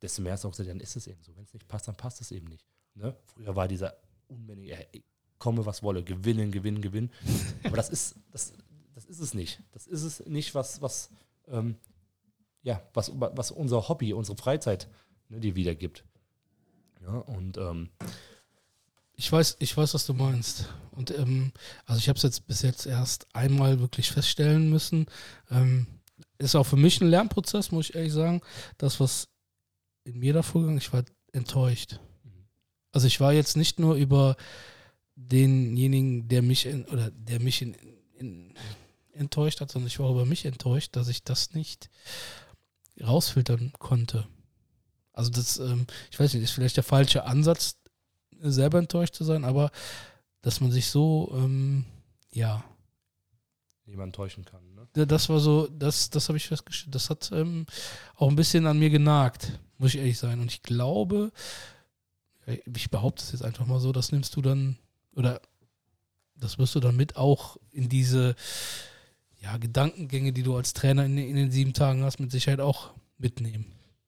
desto mehr hast du dann ist es eben so. Wenn es nicht passt, dann passt es eben nicht. Ne? Früher war dieser ey, komme was wolle, gewinnen, gewinnen, gewinnen. [LAUGHS] Aber das ist, das, das ist es nicht. Das ist es nicht, was, was, ähm, ja, was, was unser Hobby, unsere Freizeit ne, dir wiedergibt. Ja, und ähm, Ich weiß, ich weiß, was du meinst. Und ähm, also ich habe es jetzt bis jetzt erst einmal wirklich feststellen müssen. Ähm, ist auch für mich ein Lernprozess, muss ich ehrlich sagen. Das, was in mir da vorgegangen, ich war enttäuscht. Also ich war jetzt nicht nur über denjenigen, der mich in, oder der mich in, in, enttäuscht hat, sondern ich war über mich enttäuscht, dass ich das nicht rausfiltern konnte. Also das, ähm, ich weiß nicht, ist vielleicht der falsche Ansatz, selber enttäuscht zu sein, aber dass man sich so, ähm, ja, jemand täuschen kann. Da- das war so, das, das habe ich festgestellt. Das hat ähm, auch ein bisschen an mir genagt, muss ich ehrlich sein. Und ich glaube, ich behaupte es jetzt einfach mal so, das nimmst du dann, oder das wirst du dann mit auch in diese ja, Gedankengänge, die du als Trainer in, in den sieben Tagen hast, mit Sicherheit auch mitnehmen.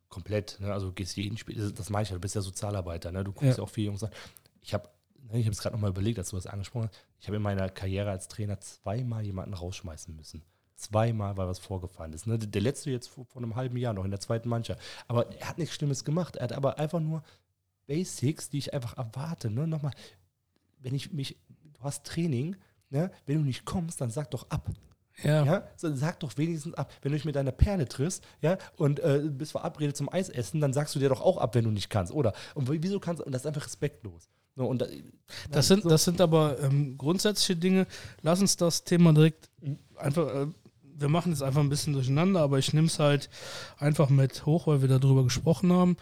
Komplett. Ne? Also du gehst jeden Spiel, das- meine ich ja, du bist ja Sozialarbeiter. Ne? Du guckst Ja. ja. auch viele Jungs an. Ich habe ne, ich habe es gerade nochmal überlegt, als du das angesprochen hast. Ich habe in meiner Karriere als Trainer zweimal jemanden rausschmeißen müssen. Zweimal, weil was vorgefallen ist. Ne? Der letzte jetzt vor, vor einem halben Jahr noch in der zweiten Mannschaft. Aber er hat nichts Schlimmes gemacht. Er hat aber einfach nur Basics, die ich einfach erwarte. Ne? Nochmal, wenn ich mich, du hast Training, ne? wenn du nicht kommst, dann sag doch ab. Ja, Ja, so, sag doch wenigstens ab. Wenn du dich mit deiner Perle triffst, ja, und äh, bist verabredet zum Eisessen, dann sagst du dir doch auch ab, wenn du nicht kannst, oder? Und wieso kannst du, und das ist einfach respektlos. So, und da, Das sind, so, das sind aber ähm, grundsätzliche Dinge. Lass uns das Thema direkt einfach, äh, wir machen jetzt einfach ein bisschen durcheinander, aber ich nehme es halt einfach mit hoch, weil wir darüber gesprochen haben,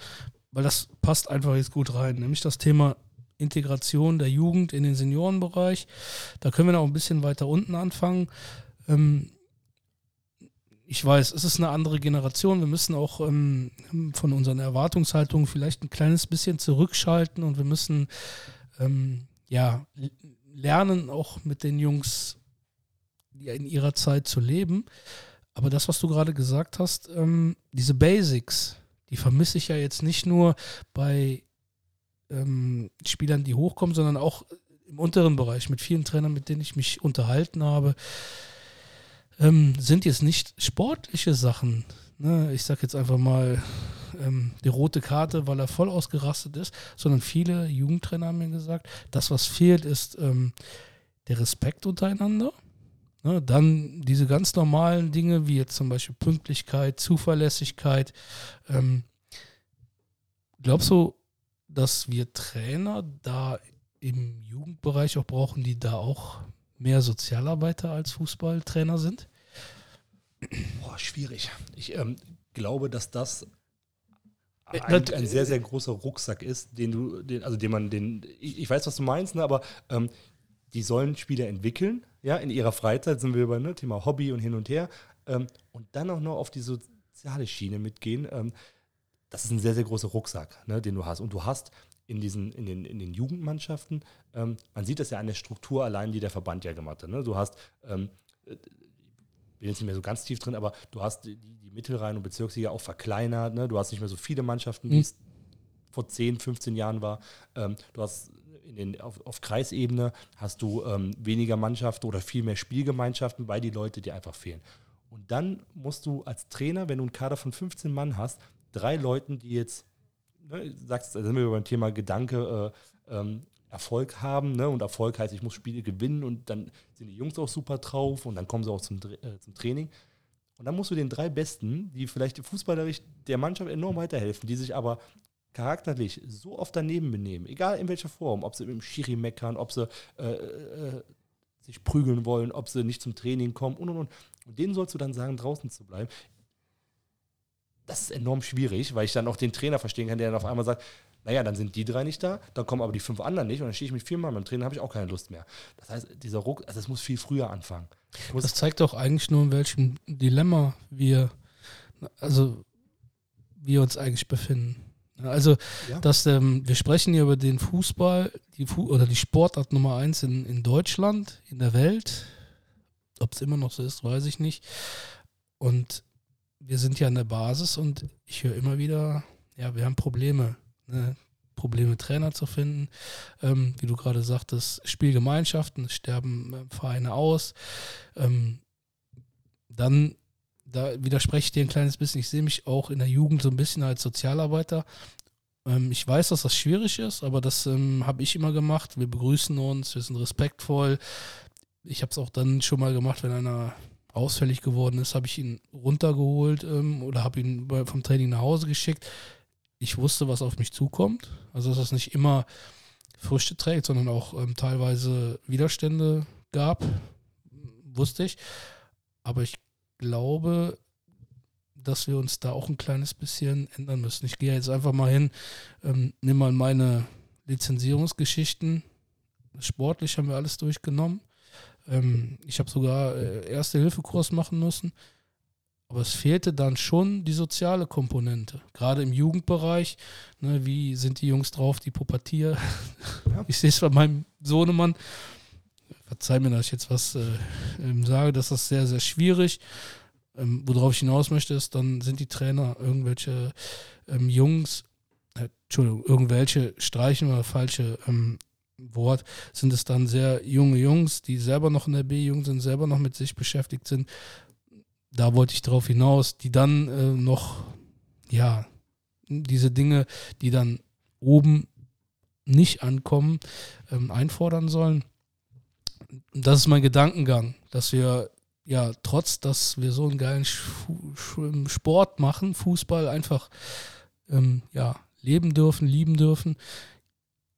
weil das passt einfach jetzt gut rein. Nämlich das Thema Integration der Jugend in den Seniorenbereich. Da können wir noch ein bisschen weiter unten anfangen. Ähm, ich weiß, es ist eine andere Generation. Wir müssen auch ähm, von unseren Erwartungshaltungen vielleicht ein kleines bisschen zurückschalten und wir müssen ähm, ja lernen, auch mit den Jungs in ihrer Zeit zu leben. Aber das, was du gerade gesagt hast, ähm, diese Basics, die vermisse ich ja jetzt nicht nur bei ähm, Spielern, die hochkommen, sondern auch im unteren Bereich mit vielen Trainern, mit denen ich mich unterhalten habe ähm, sind jetzt nicht sportliche Sachen. Ne? Ich sage jetzt einfach mal ähm, die rote Karte, weil er voll ausgerastet ist, sondern viele Jugendtrainer haben mir gesagt, das, was fehlt, ist ähm, der Respekt untereinander. Ne? Dann diese ganz normalen Dinge, wie jetzt zum Beispiel Pünktlichkeit, Zuverlässigkeit. Ähm, glaubst du, dass wir Trainer da im Jugendbereich auch brauchen, die da auch mehr Sozialarbeiter als Fußballtrainer sind? Boah, schwierig. Ich ähm, glaube, dass das äh, ein, ein, sehr, sehr großer Rucksack ist, den du, den, also den man, den, ich, ich weiß, was du meinst, ne, aber ähm, die sollen Spieler entwickeln, ja, in ihrer Freizeit sind wir über ne, Thema Hobby und hin und her ähm, und dann auch noch auf die soziale Schiene mitgehen. Ähm, das ist ein sehr, sehr großer Rucksack, ne, den du hast. Und du hast in diesen, in den, in den Jugendmannschaften, ähm, man sieht das ja an der Struktur allein, die der Verband ja gemacht hat. Ne? Du hast, ähm, äh, bin jetzt nicht mehr so ganz tief drin, aber du hast die, die Mittelrhein- und Bezirksliga auch verkleinert. Ne? Du hast nicht mehr so viele Mannschaften, wie mhm. es vor 10, 15 Jahren war. Ähm, du hast in den, auf, auf Kreisebene hast du ähm, weniger Mannschaften oder viel mehr Spielgemeinschaften, weil die Leute dir einfach fehlen. Und dann musst du als Trainer, wenn du einen Kader von 15 Mann hast, drei Leuten, die jetzt ne, sagst, da sind wir beim Thema Gedanke, äh, ähm, Erfolg haben. Ne? Und Erfolg heißt, ich muss Spiele gewinnen und dann sind die Jungs auch super drauf und dann kommen sie auch zum, äh, zum Training. Und dann musst du den drei Besten, die vielleicht fußballerisch der Mannschaft enorm weiterhelfen, die sich aber charakterlich so oft daneben benehmen, egal in welcher Form, ob sie mit dem Schiri meckern, ob sie äh, äh, sich prügeln wollen, ob sie nicht zum Training kommen und und und. Und denen sollst du dann sagen, draußen zu bleiben das ist enorm schwierig, weil ich dann auch den Trainer verstehen kann, der dann auf einmal sagt, naja, dann sind die drei nicht da, dann kommen aber die fünf anderen nicht und dann stehe ich mit viermal beim Trainer, habe ich auch keine Lust mehr. Das heißt, dieser Ruck, also das muss viel früher anfangen. Das zeigt doch eigentlich nur, in welchem Dilemma wir, also wir uns eigentlich befinden. Also, ja. dass ähm, wir sprechen hier über den Fußball, die Fu oder die Sportart Nummer eins in, in Deutschland, in der Welt. Ob es immer noch so ist, weiß ich nicht. Und wir sind ja an der Basis und ich höre immer wieder, ja, wir haben Probleme. Ne? Probleme, Trainer zu finden. Ähm, wie du gerade sagtest, Spielgemeinschaften, es sterben äh, Vereine aus. Ähm, dann, da widerspreche ich dir ein kleines bisschen, ich sehe mich auch in der Jugend so ein bisschen als Sozialarbeiter. Ähm, ich weiß, dass das schwierig ist, aber das ähm, habe ich immer gemacht. Wir begrüßen uns, wir sind respektvoll. Ich habe es auch dann schon mal gemacht, wenn einer ausfällig geworden ist, habe ich ihn runtergeholt ähm, oder habe ihn vom Training nach Hause geschickt. Ich wusste, was auf mich zukommt. Also, dass es nicht immer Früchte trägt, sondern auch ähm, teilweise Widerstände gab, wusste ich. Aber ich glaube, dass wir uns da auch ein kleines bisschen ändern müssen. Ich gehe jetzt einfach mal hin, ähm, nimm mal meine Lizenzierungsgeschichten. Sportlich haben wir alles durchgenommen. Ähm, ich habe sogar äh, Erste-Hilfe-Kurs machen müssen. Aber es fehlte dann schon die soziale Komponente. Gerade im Jugendbereich. Ne, wie sind die Jungs drauf, die pubertieren? Ja. Ich sehe es bei meinem Sohnemann. Verzeih mir, dass ich jetzt was äh, ähm, sage. Das ist sehr, sehr schwierig. Ähm, worauf ich hinaus möchte, ist, dann sind die Trainer irgendwelche ähm, Jungs, äh, Entschuldigung, irgendwelche streichen oder falsche ähm, Wort, sind es dann sehr junge Jungs, die selber noch in der B-Jugend sind, selber noch mit sich beschäftigt sind. Da wollte ich darauf hinaus, die dann äh, noch, ja, diese Dinge, die dann oben nicht ankommen, ähm, einfordern sollen. Das ist mein Gedankengang, dass wir ja, trotz dass wir so einen geilen Sport machen, Fußball einfach ähm, ja, leben dürfen, lieben dürfen,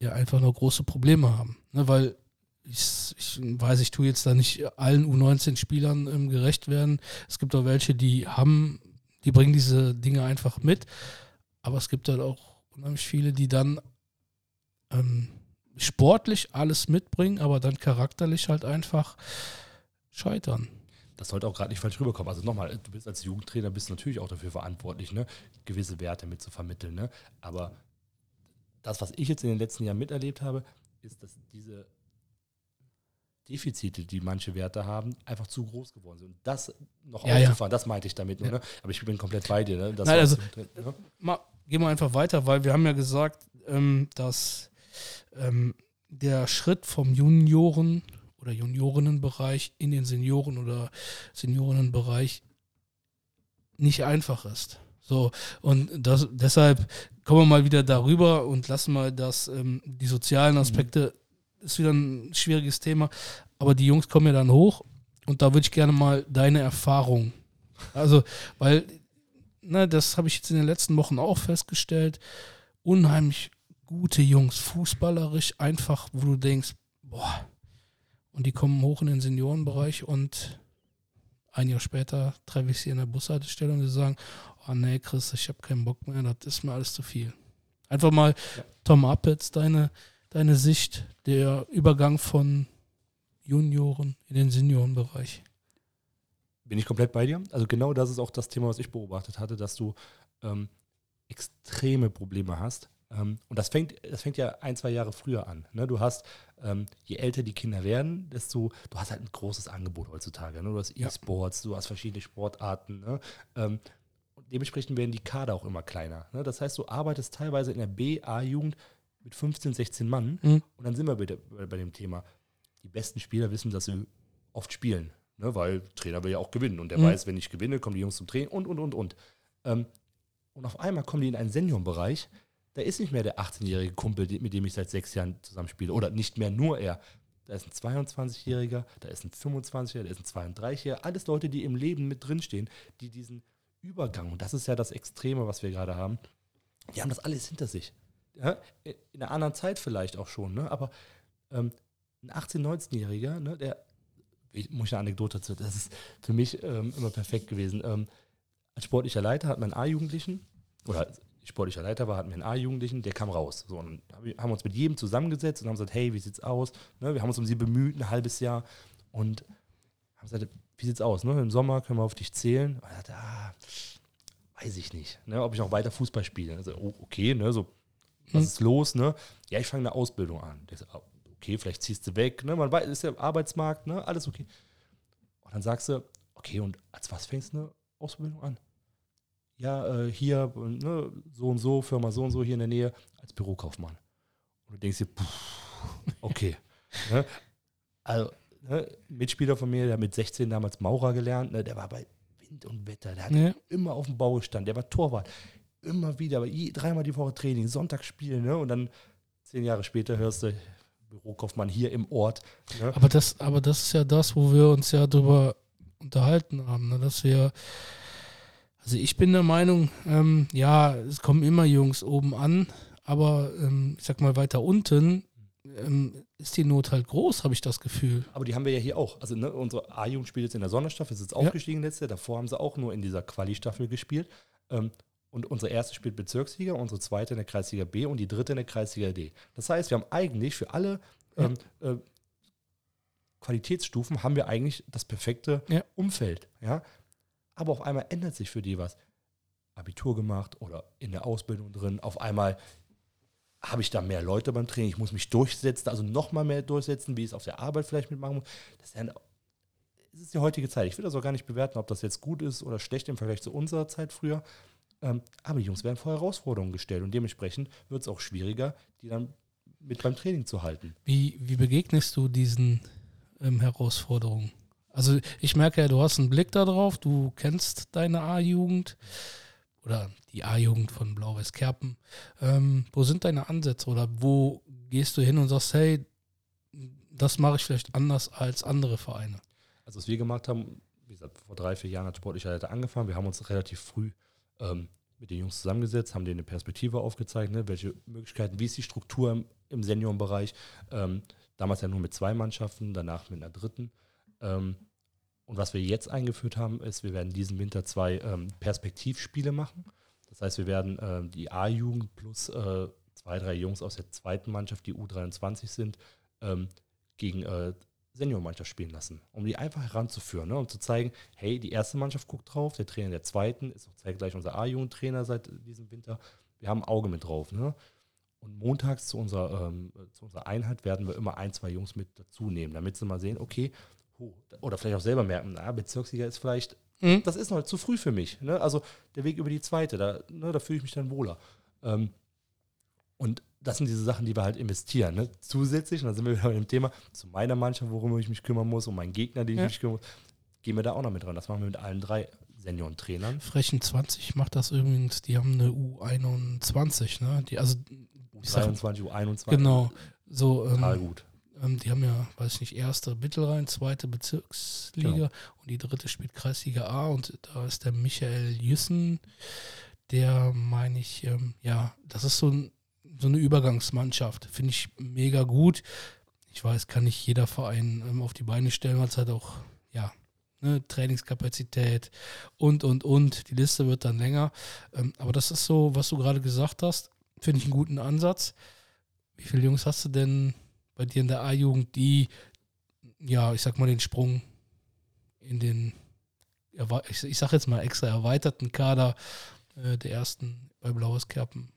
ja einfach noch große Probleme haben. Ne, weil ich, ich, weiß, ich tue jetzt da nicht allen U19-Spielern ähm, gerecht werden. Es gibt auch welche, die haben, die bringen diese Dinge einfach mit. Aber es gibt halt auch unheimlich viele, die dann ähm, sportlich alles mitbringen, aber dann charakterlich halt einfach scheitern. Das sollte auch gerade nicht falsch rüberkommen. Also nochmal, du bist als Jugendtrainer bist natürlich auch dafür verantwortlich, ne, gewisse Werte mit zu vermitteln. Ne? Aber das, was ich jetzt in den letzten Jahren miterlebt habe, ist, dass diese Defizite, die manche Werte haben, einfach zu groß geworden sind. Und das noch Ja, ja. aufzufahren, das meinte ich damit nur. Ja. Ne? Aber ich bin komplett bei dir. Ne? Das Nein, also- ne? Mal, gehen wir einfach weiter, weil wir haben ja gesagt, ähm, dass ähm, der Schritt vom Junioren- oder Juniorinnenbereich in den Senioren- oder Seniorinnenbereich nicht einfach ist. So, und das, deshalb kommen wir mal wieder darüber und lassen mal das, ähm, die sozialen Aspekte, ist wieder ein schwieriges Thema, aber die Jungs kommen ja dann hoch und da würde ich gerne mal deine Erfahrung, also, weil ne, das habe ich jetzt in den letzten Wochen auch festgestellt, unheimlich gute Jungs, fußballerisch einfach, wo du denkst, boah, und die kommen hoch in den Seniorenbereich und ein Jahr später treffe ich sie in der Bushaltestelle und sie sagen, oh nee, Chris, ich habe keinen Bock mehr, das ist mir alles zu viel. Einfach mal, Ja. Tom Appetz, deine, deine Sicht, der Übergang von Junioren in den Seniorenbereich. Bin ich komplett bei dir. Also genau das ist auch das Thema, was ich beobachtet hatte, dass du ähm, extreme Probleme hast. Ähm, und das fängt, das fängt ja ein, zwei Jahre früher an. Ne? Du hast, ähm, je älter die Kinder werden, desto, du hast halt ein großes Angebot heutzutage. Ne? Du hast Ja. E-Sports, du hast verschiedene Sportarten. Ne? Ähm, und dementsprechend werden die Kader auch immer kleiner. Ne? Das heißt, du arbeitest teilweise in der B-A-Jugend mit 15, 16 Mann. Mhm. Und dann sind wir bei, der, bei, dem Thema. Die besten Spieler wissen, dass sie oft spielen. Ne? Weil Trainer will ja auch gewinnen. Und der Mhm. weiß, wenn ich gewinne, kommen die Jungs zum Training und, und, und, und. Ähm, und auf einmal kommen die in einen Seniorenbereich. Da ist nicht mehr der 18-jährige Kumpel, mit dem ich seit sechs Jahren zusammenspiele. Oder nicht mehr nur er. Da ist ein 22-Jähriger, da ist ein 25-Jähriger, da ist ein 32-Jähriger. Alles Leute, die im Leben mit drinstehen, die diesen Übergang, und das ist ja das Extreme, was wir gerade haben, die haben das alles hinter sich. Ja? In einer anderen Zeit vielleicht auch schon, ne? aber ähm, ein 18-, 19-Jähriger, ne, der, ich muss eine Anekdote dazu, das ist für mich ähm, immer perfekt gewesen. Ähm, als sportlicher Leiter hat man A-Jugendlichen, oder sportlicher Leiter war, hatten wir einen A-Jugendlichen, der kam raus. So, und haben uns mit jedem zusammengesetzt und haben gesagt, hey, wie sieht's aus? Ne, wir haben uns um sie bemüht, ein halbes Jahr und haben gesagt, wie sieht's aus? Ne? Im Sommer können wir auf dich zählen. Und er sagte, ah, weiß ich nicht, ne, ob ich noch weiter Fußball spiele. Also, oh, okay, ne, so, was Hm. ist los? Ne? Ja, ich fange eine Ausbildung an. Der so, ah, okay, vielleicht ziehst du weg. Ne? Man weiß, ist ja Arbeitsmarkt, ne? alles okay. Und dann sagst du, okay, und als was fängst du eine Ausbildung an? Ja, äh, hier, ne, so und so, Firma so und so hier in der Nähe, als Bürokaufmann. Und du denkst dir, puh, okay. [LAUGHS] ne? Also, ne, Mitspieler von mir, der hat mit 16 damals Maurer gelernt, ne, der war bei Wind und Wetter, der hat Ja. immer auf dem Bau gestanden, der war Torwart. Immer wieder, aber je, dreimal die Woche Training, Sonntag spielen, ne? Und dann zehn Jahre später hörst du Bürokaufmann hier im Ort. Ne? Aber das, aber das ist ja das, wo wir uns ja drüber unterhalten haben, ne? dass wir, also ich bin der Meinung, ähm, ja, es kommen immer Jungs oben an, aber ähm, ich sag mal weiter unten ähm, ist die Not halt groß, habe ich das Gefühl. Aber die haben wir ja hier auch. Also ne, unsere A-Jugend spielt jetzt in der Sonderstaffel, ist jetzt aufgestiegen letztes Jahr. Davor haben sie auch nur in dieser Quali-Staffel gespielt. Ähm, und unsere erste spielt Bezirksliga, unsere zweite in der Kreisliga B und die dritte in der Kreisliga D. Das heißt, wir haben eigentlich für alle ähm, äh, Qualitätsstufen haben wir eigentlich das perfekte Ja. Umfeld. Ja? Aber auf einmal ändert sich für die was. Abitur gemacht oder in der Ausbildung drin. Auf einmal habe ich da mehr Leute beim Training. Ich muss mich durchsetzen, also noch mal mehr durchsetzen, wie ich es auf der Arbeit vielleicht mitmachen muss. Das ist, ja eine, es ist die heutige Zeit. Ich will das auch gar nicht bewerten, ob das jetzt gut ist oder schlecht im Vergleich zu unserer Zeit früher. Ähm, aber die Jungs werden vor Herausforderungen gestellt und dementsprechend wird es auch schwieriger, die dann mit beim Training zu halten. Wie, wie begegnest du diesen ähm, Herausforderungen? Also ich merke ja, du hast einen Blick darauf, du kennst deine A-Jugend oder die A-Jugend von Blau-Weiß Kerpen. Ähm, wo sind deine Ansätze oder wo gehst du hin und sagst, hey, das mache ich vielleicht anders als andere Vereine? Also was wir gemacht haben, wie gesagt, vor drei, vier Jahren hat sportlicher Leiter angefangen. Wir haben uns relativ früh ähm, mit den Jungs zusammengesetzt, haben denen eine Perspektive aufgezeichnet, welche Möglichkeiten, wie ist die Struktur im, im Seniorenbereich. Ähm, damals ja nur mit zwei Mannschaften, danach mit einer dritten. Ähm, und was wir jetzt eingeführt haben, ist, wir werden diesen Winter zwei ähm, Perspektivspiele machen. Das heißt, wir werden ähm, die A-Jugend plus äh, zwei, drei Jungs aus der zweiten Mannschaft, die U23 sind, ähm, gegen äh, Seniormannschaft spielen lassen, um die einfach heranzuführen, ne? um zu zeigen, hey, die erste Mannschaft guckt drauf, der Trainer der zweiten ist auch zeitgleich unser A-Jugendtrainer seit diesem Winter. Wir haben ein Auge mit drauf. Ne? Und montags zu unserer, ähm, zu unserer Einheit werden wir immer ein, zwei Jungs mit dazu nehmen, damit sie mal sehen, okay, huh, oder vielleicht auch selber merken, na, Bezirksliga ist vielleicht, Mhm. das ist noch zu früh für mich. Ne? Also der Weg über die zweite, da, ne, da fühle ich mich dann wohler. Ähm, und das sind diese Sachen, die wir halt investieren. Ne? Zusätzlich, und da sind wir wieder bei dem Thema, zu meiner Mannschaft, worum ich mich kümmern muss, um meinen Gegner, den ich Ja. mich kümmern muss, gehen wir da auch noch mit dran. Das machen wir mit allen drei Seniorentrainern. Frechen 20 macht das übrigens, die haben eine U21, ne? Die, also, ich sag, U23, U21. genau, so, Total ähm, gut. Ähm, die haben ja, weiß ich nicht, erste Mittelrhein, zweite Bezirksliga Genau. und die dritte spielt Kreisliga A und da ist der Michael Jüssen, der meine ich, ähm, ja, das ist so, ein, so eine Übergangsmannschaft, finde ich mega gut. Ich weiß, kann nicht jeder Verein ähm, auf die Beine stellen, weil es halt auch, ja, ne, Trainingskapazität und, und, und. Die Liste wird dann länger. Ähm, aber das ist so, was du gerade gesagt hast, finde ich einen guten Ansatz. Wie viele Jungs hast du denn bei dir in der A-Jugend, die, ja, ich sag mal, den Sprung in den, ich, ich sag jetzt mal extra erweiterten Kader äh, der ersten bei Blaues Kerpen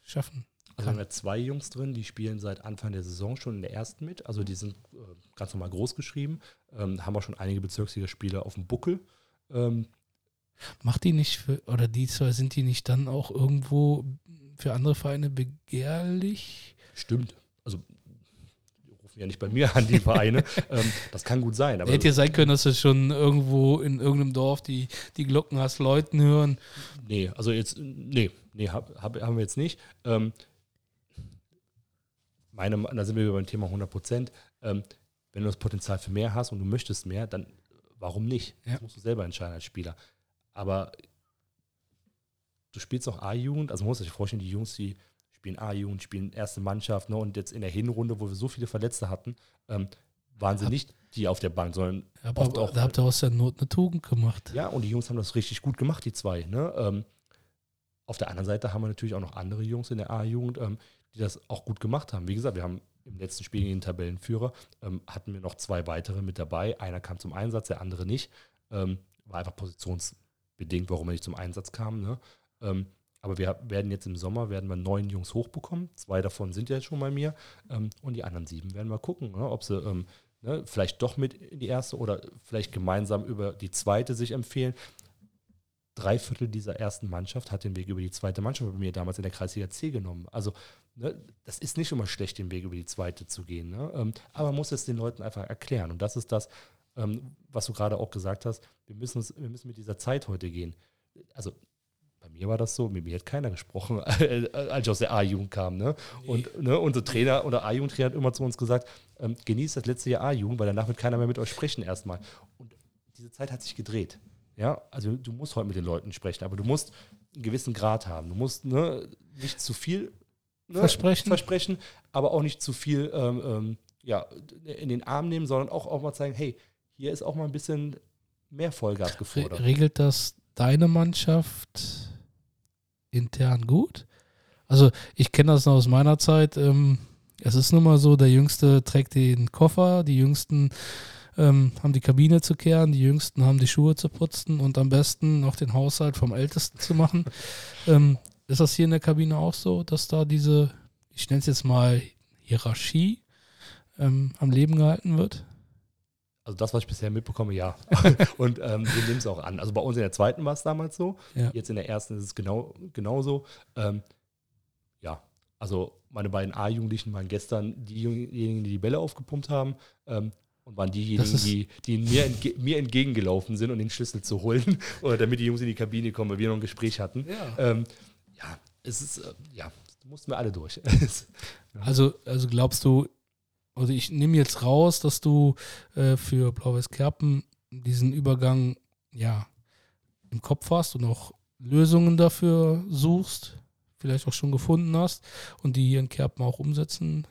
schaffen? Also haben wir zwei Jungs drin, die spielen seit Anfang der Saison schon in der ersten mit. Also die sind äh, ganz normal groß geschrieben. Ähm, haben auch schon einige Bezirksligaspiele auf dem Buckel. Ähm, Macht die nicht für, oder die zwei, sind die nicht dann auch irgendwo für andere Vereine begehrlich? stimmt. Also rufen ja nicht bei mir [LAUGHS] an, die Vereine. ähm, das kann gut sein. Aber Hätte ja sein können, dass du schon irgendwo in irgendeinem Dorf die, die Glocken hast Leuten hören. nee, also jetzt, nee, nee, hab, hab, haben wir jetzt nicht. Ähm, meine, da sind wir beim Thema 100 Prozent. Ähm, wenn du das Potenzial für mehr hast und du möchtest mehr, dann warum nicht? Ja. Das musst du selber entscheiden als Spieler. Aber du spielst auch A-Jugend, also man muss sich vorstellen, die Jungs, die spielen A-Jugend, spielen erste Mannschaft, ne, und jetzt in der Hinrunde, wo wir so viele Verletzte hatten, ähm, waren sie Hab- nicht die auf der Bank, sondern Aber, Oft auch- da habt ihr aus der Not eine Tugend gemacht. ja, und die Jungs haben das richtig gut gemacht, die zwei. Ne? Ähm, auf der anderen Seite haben wir natürlich auch noch andere Jungs in der A-Jugend, ähm, die das auch gut gemacht haben. Wie gesagt, wir haben im letzten Spiel gegen den Tabellenführer, ähm, hatten wir noch zwei weitere mit dabei. Einer kam zum Einsatz, der andere nicht. Ähm, war einfach positionsbedingt, warum er nicht zum Einsatz kam. Ne? Aber wir werden jetzt im Sommer werden wir neun Jungs hochbekommen. Zwei davon sind ja jetzt schon bei mir. Ähm, und die anderen sieben werden wir gucken, ne? ob sie ähm, ne, vielleicht doch mit in die erste oder vielleicht gemeinsam über die zweite sich empfehlen. Drei Viertel dieser ersten Mannschaft hat den Weg über die zweite Mannschaft bei mir damals in der Kreisliga C genommen. Also ne, das ist nicht immer schlecht, den Weg über die zweite zu gehen. Ne? Ähm, aber man muss es den Leuten einfach erklären. Und das ist das, ähm, was du gerade auch gesagt hast. Wir müssen, uns, wir müssen mit dieser Zeit heute gehen. Also bei mir war das so, mit mir hat keiner gesprochen, [LAUGHS] als ich aus der A-Jugend kam. Ne? Und ne, unser Trainer oder A-Jugendtrainer hat immer zu uns gesagt, ähm, genießt das letzte Jahr A-Jugend, weil danach wird keiner mehr mit euch sprechen erstmal. Und diese Zeit hat sich gedreht. Ja, also du musst heute mit den Leuten sprechen, aber du musst einen gewissen Grad haben. Du musst ne, nicht zu viel ne, Versprechen. versprechen, aber auch nicht zu viel ähm, ähm, ja, in den Arm nehmen, sondern auch, auch mal zeigen, hey, hier ist auch mal ein bisschen mehr Vollgas gefordert. regelt das deine Mannschaft intern gut? Also ich kenne das noch aus meiner Zeit. Ähm, es ist nun mal so, der Jüngste trägt den Koffer, die Jüngsten ähm, haben die Kabine zu kehren, die Jüngsten haben die Schuhe zu putzen und am besten noch den Haushalt vom Ältesten zu machen. [LAUGHS] ähm, ist das hier in der Kabine auch so, dass da diese, ich nenne es jetzt mal Hierarchie, ähm, am Leben gehalten wird? Also das, was ich bisher mitbekomme, ja. [LAUGHS] Und ähm, wir nehmen es auch an. Also bei uns in der zweiten war es damals so. Ja. Jetzt in der ersten ist es genau genauso. Ähm, ja, also meine beiden A-Jugendlichen waren gestern diejenigen, die die Bälle aufgepumpt haben. Ähm, und waren diejenigen, die, die mir, entge mir entgegengelaufen sind, um den Schlüssel zu holen. [LAUGHS] Oder damit die Jungs in die Kabine kommen, weil wir noch ein Gespräch hatten. Ja. Ähm, ja, es ist, äh, ja, mussten wir alle durch. [LAUGHS] Also, also glaubst du, also ich nehme jetzt raus, dass du äh, für Blau-Weiß Kerpen diesen Übergang ja im Kopf hast und auch Lösungen dafür suchst, vielleicht auch schon gefunden hast und die hier in Kerpen auch umsetzen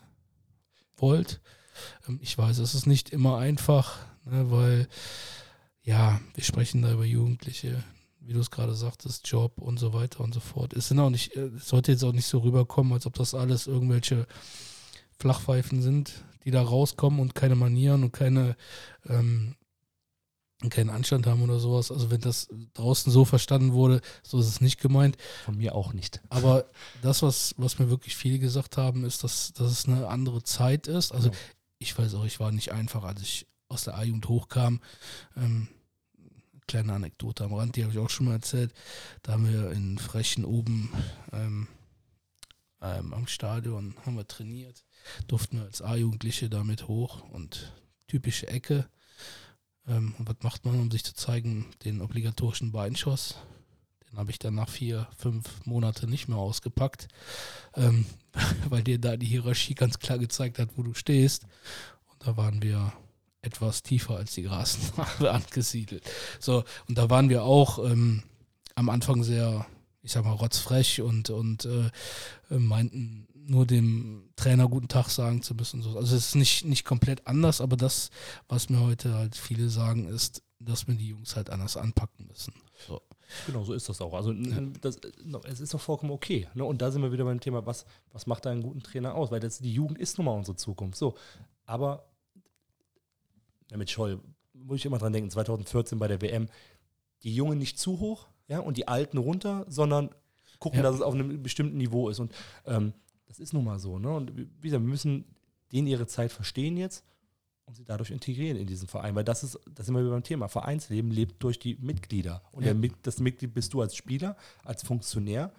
wollt. Ähm, ich weiß, es ist nicht immer einfach, ne, weil ja, wir sprechen da über Jugendliche, wie du es gerade sagtest, Job und so weiter und so fort. Es sind auch nicht, äh, es sollte jetzt auch nicht so rüberkommen, als ob das alles irgendwelche Flachpfeifen sind, die da rauskommen und keine Manieren und keine, ähm, keinen Anstand haben oder sowas. Also wenn das draußen so verstanden wurde, so ist es nicht gemeint. Von mir auch nicht. Aber das, was, was mir wirklich viele gesagt haben, ist, dass, dass es eine andere Zeit ist. Also Ja. ich weiß auch, ich war nicht einfach, als ich aus der A-Jugend hochkam. Ähm, kleine Anekdote am Rand, die habe ich auch schon mal erzählt. Da haben wir in Frechen oben ähm, ähm, am Stadion haben wir trainiert, durften wir als A-Jugendliche damit hoch und typische Ecke. Ähm, und was macht man, um sich zu zeigen? Den obligatorischen Beinschuss. Den habe ich dann nach vier, fünf Monate nicht mehr ausgepackt, ähm, [LAUGHS] weil dir da die Hierarchie ganz klar gezeigt hat, wo du stehst. Und da waren wir etwas tiefer als die Grasnarbe [LAUGHS] angesiedelt. So, und da waren wir auch ähm, am Anfang sehr, ich sag mal, rotzfrech und, und äh, äh, meinten nur dem Trainer guten Tag sagen zu müssen. So. Also es ist nicht, nicht komplett anders, aber das, was mir heute halt viele sagen, ist, dass wir die Jungs halt anders anpacken müssen. So. Genau, so ist das auch. Also n- das, es ist doch vollkommen okay. Ne? Und da sind wir wieder beim Thema, was, was macht da einen guten Trainer aus? Weil das, die Jugend ist nun mal unsere Zukunft. So, aber ja, mit Scholl muss ich immer dran denken, 2014 bei der WM, die Jungen nicht zu hoch, ja, und die Alten runter, sondern gucken, Ja. dass es auf einem bestimmten Niveau ist. Und ähm, das ist nun mal so. Ne? Und wie gesagt, wir müssen denen ihre Zeit verstehen jetzt und sie dadurch integrieren in diesen Verein. Weil das ist, das sind wir beim Thema. Vereinssleben lebt durch die Mitglieder. Und Ja. der, das Mitglied bist du als Spieler, als Funktionär.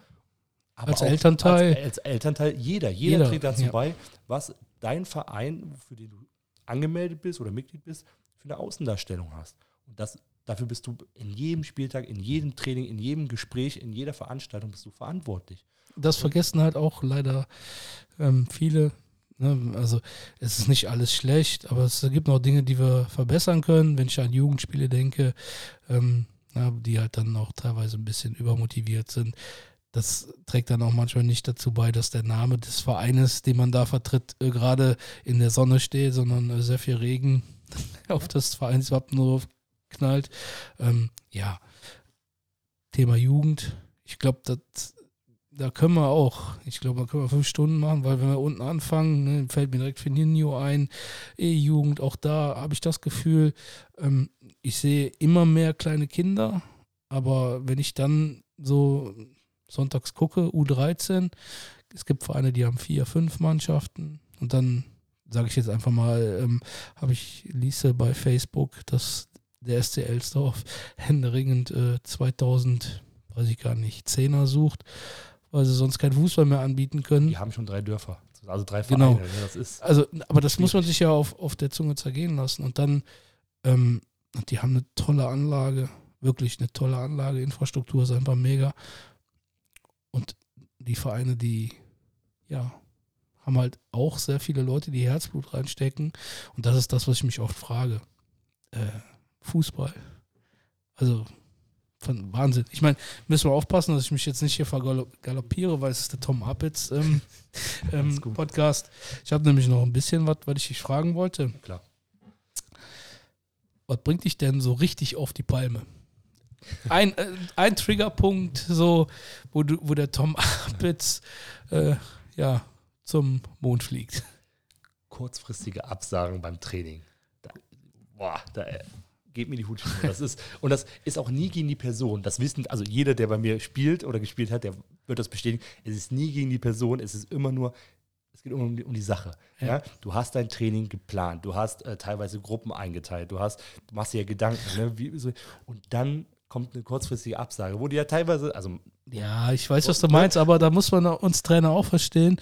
aber Als Elternteil. Als, als Elternteil, jeder. Jeder, Jeder, trägt dazu ja. bei, was dein Verein, für den du angemeldet bist oder Mitglied bist, für eine Außendarstellung hast. Und das, dafür bist du in jedem Spieltag, in jedem Training, in jedem Gespräch, in jeder Veranstaltung bist du verantwortlich. Das vergessen halt auch leider ähm, viele. Ne? Also es ist nicht alles schlecht, aber es gibt noch Dinge, die wir verbessern können. Wenn ich an Jugendspiele denke, ähm, ja, die halt dann auch teilweise ein bisschen übermotiviert sind. Das trägt dann auch manchmal nicht dazu bei, dass der Name des Vereines, den man da vertritt, äh, gerade in der Sonne steht, sondern äh, sehr viel Regen [LAUGHS] auf das Vereinswappen drauf knallt. Ähm, ja, Thema Jugend. Ich glaube, da können wir auch, ich glaube, da können wir fünf Stunden machen, weil wenn wir unten anfangen, ne, fällt mir direkt Fininho ein, E-Jugend, auch da habe ich das Gefühl, ähm, ich sehe immer mehr kleine Kinder, aber wenn ich dann so sonntags gucke, U13, es gibt Vereine, die haben vier, fünf Mannschaften und dann sage ich jetzt einfach mal, ähm, habe ich Lise bei Facebook, dass der SC Elsdorf händeringend äh, 2000, weiß ich gar nicht, Zehner sucht, weil sie sonst keinen Fußball mehr anbieten können. Die haben schon drei Dörfer, also drei Genau. Vereine. Ne? Das ist Also, aber das muss man sich ja auf, auf der Zunge zergehen lassen. Und dann, ähm, die haben eine tolle Anlage, wirklich eine tolle Anlage, Infrastruktur ist einfach mega. Und die Vereine, die, ja, haben halt auch sehr viele Leute, die Herzblut reinstecken. Und das ist das, was ich mich oft frage. Äh, Fußball. Also, von Wahnsinn. Ich meine, müssen wir aufpassen, dass ich mich jetzt nicht hier vergaloppiere, weil es ist der Tom Appitz ähm, [LAUGHS] ähm. Podcast. Ich habe nämlich noch ein bisschen was, was ich dich fragen wollte. klar. Was bringt dich denn so richtig auf die Palme? Ein, äh, ein Triggerpunkt, so, wo, du, wo der Tom Appitz äh, ja, zum Mond fliegt. kurzfristige Absagen beim Training. Da, boah, da äh, geht mir die Hut. [LAUGHS] Das ist, und das ist auch nie gegen die Person. Das wissen, also jeder, der bei mir spielt oder gespielt hat, der wird das bestätigen. Es ist nie gegen die Person, es ist immer nur, es geht immer um die, um die Sache. Ja. Ja. Du hast dein Training geplant, du hast äh, teilweise Gruppen eingeteilt, du hast, du machst dir ja Gedanken, ne, wie, so, und dann kommt eine kurzfristige Absage, wo die ja teilweise, also Ja, ich weiß, was du meinst, aber da muss man uns Trainer auch verstehen.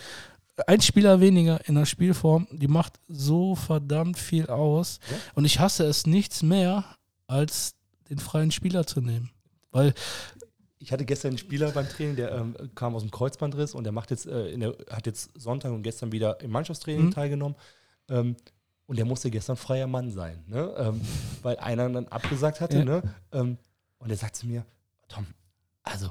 Ein Spieler weniger in der Spielform, die macht so verdammt viel aus. Ja. Und ich hasse es nichts mehr, als den freien Spieler zu nehmen. Weil, Ich hatte gestern einen Spieler beim Training, der ähm, kam aus dem Kreuzbandriss und der macht jetzt, äh, der, hat jetzt Sonntag und gestern wieder im Mannschaftstraining Mhm. teilgenommen. Ähm, und der musste gestern freier Mann sein, ne? ähm, weil einer dann abgesagt hatte. Ja. Ne? Ähm, und er sagt zu mir, Tom, also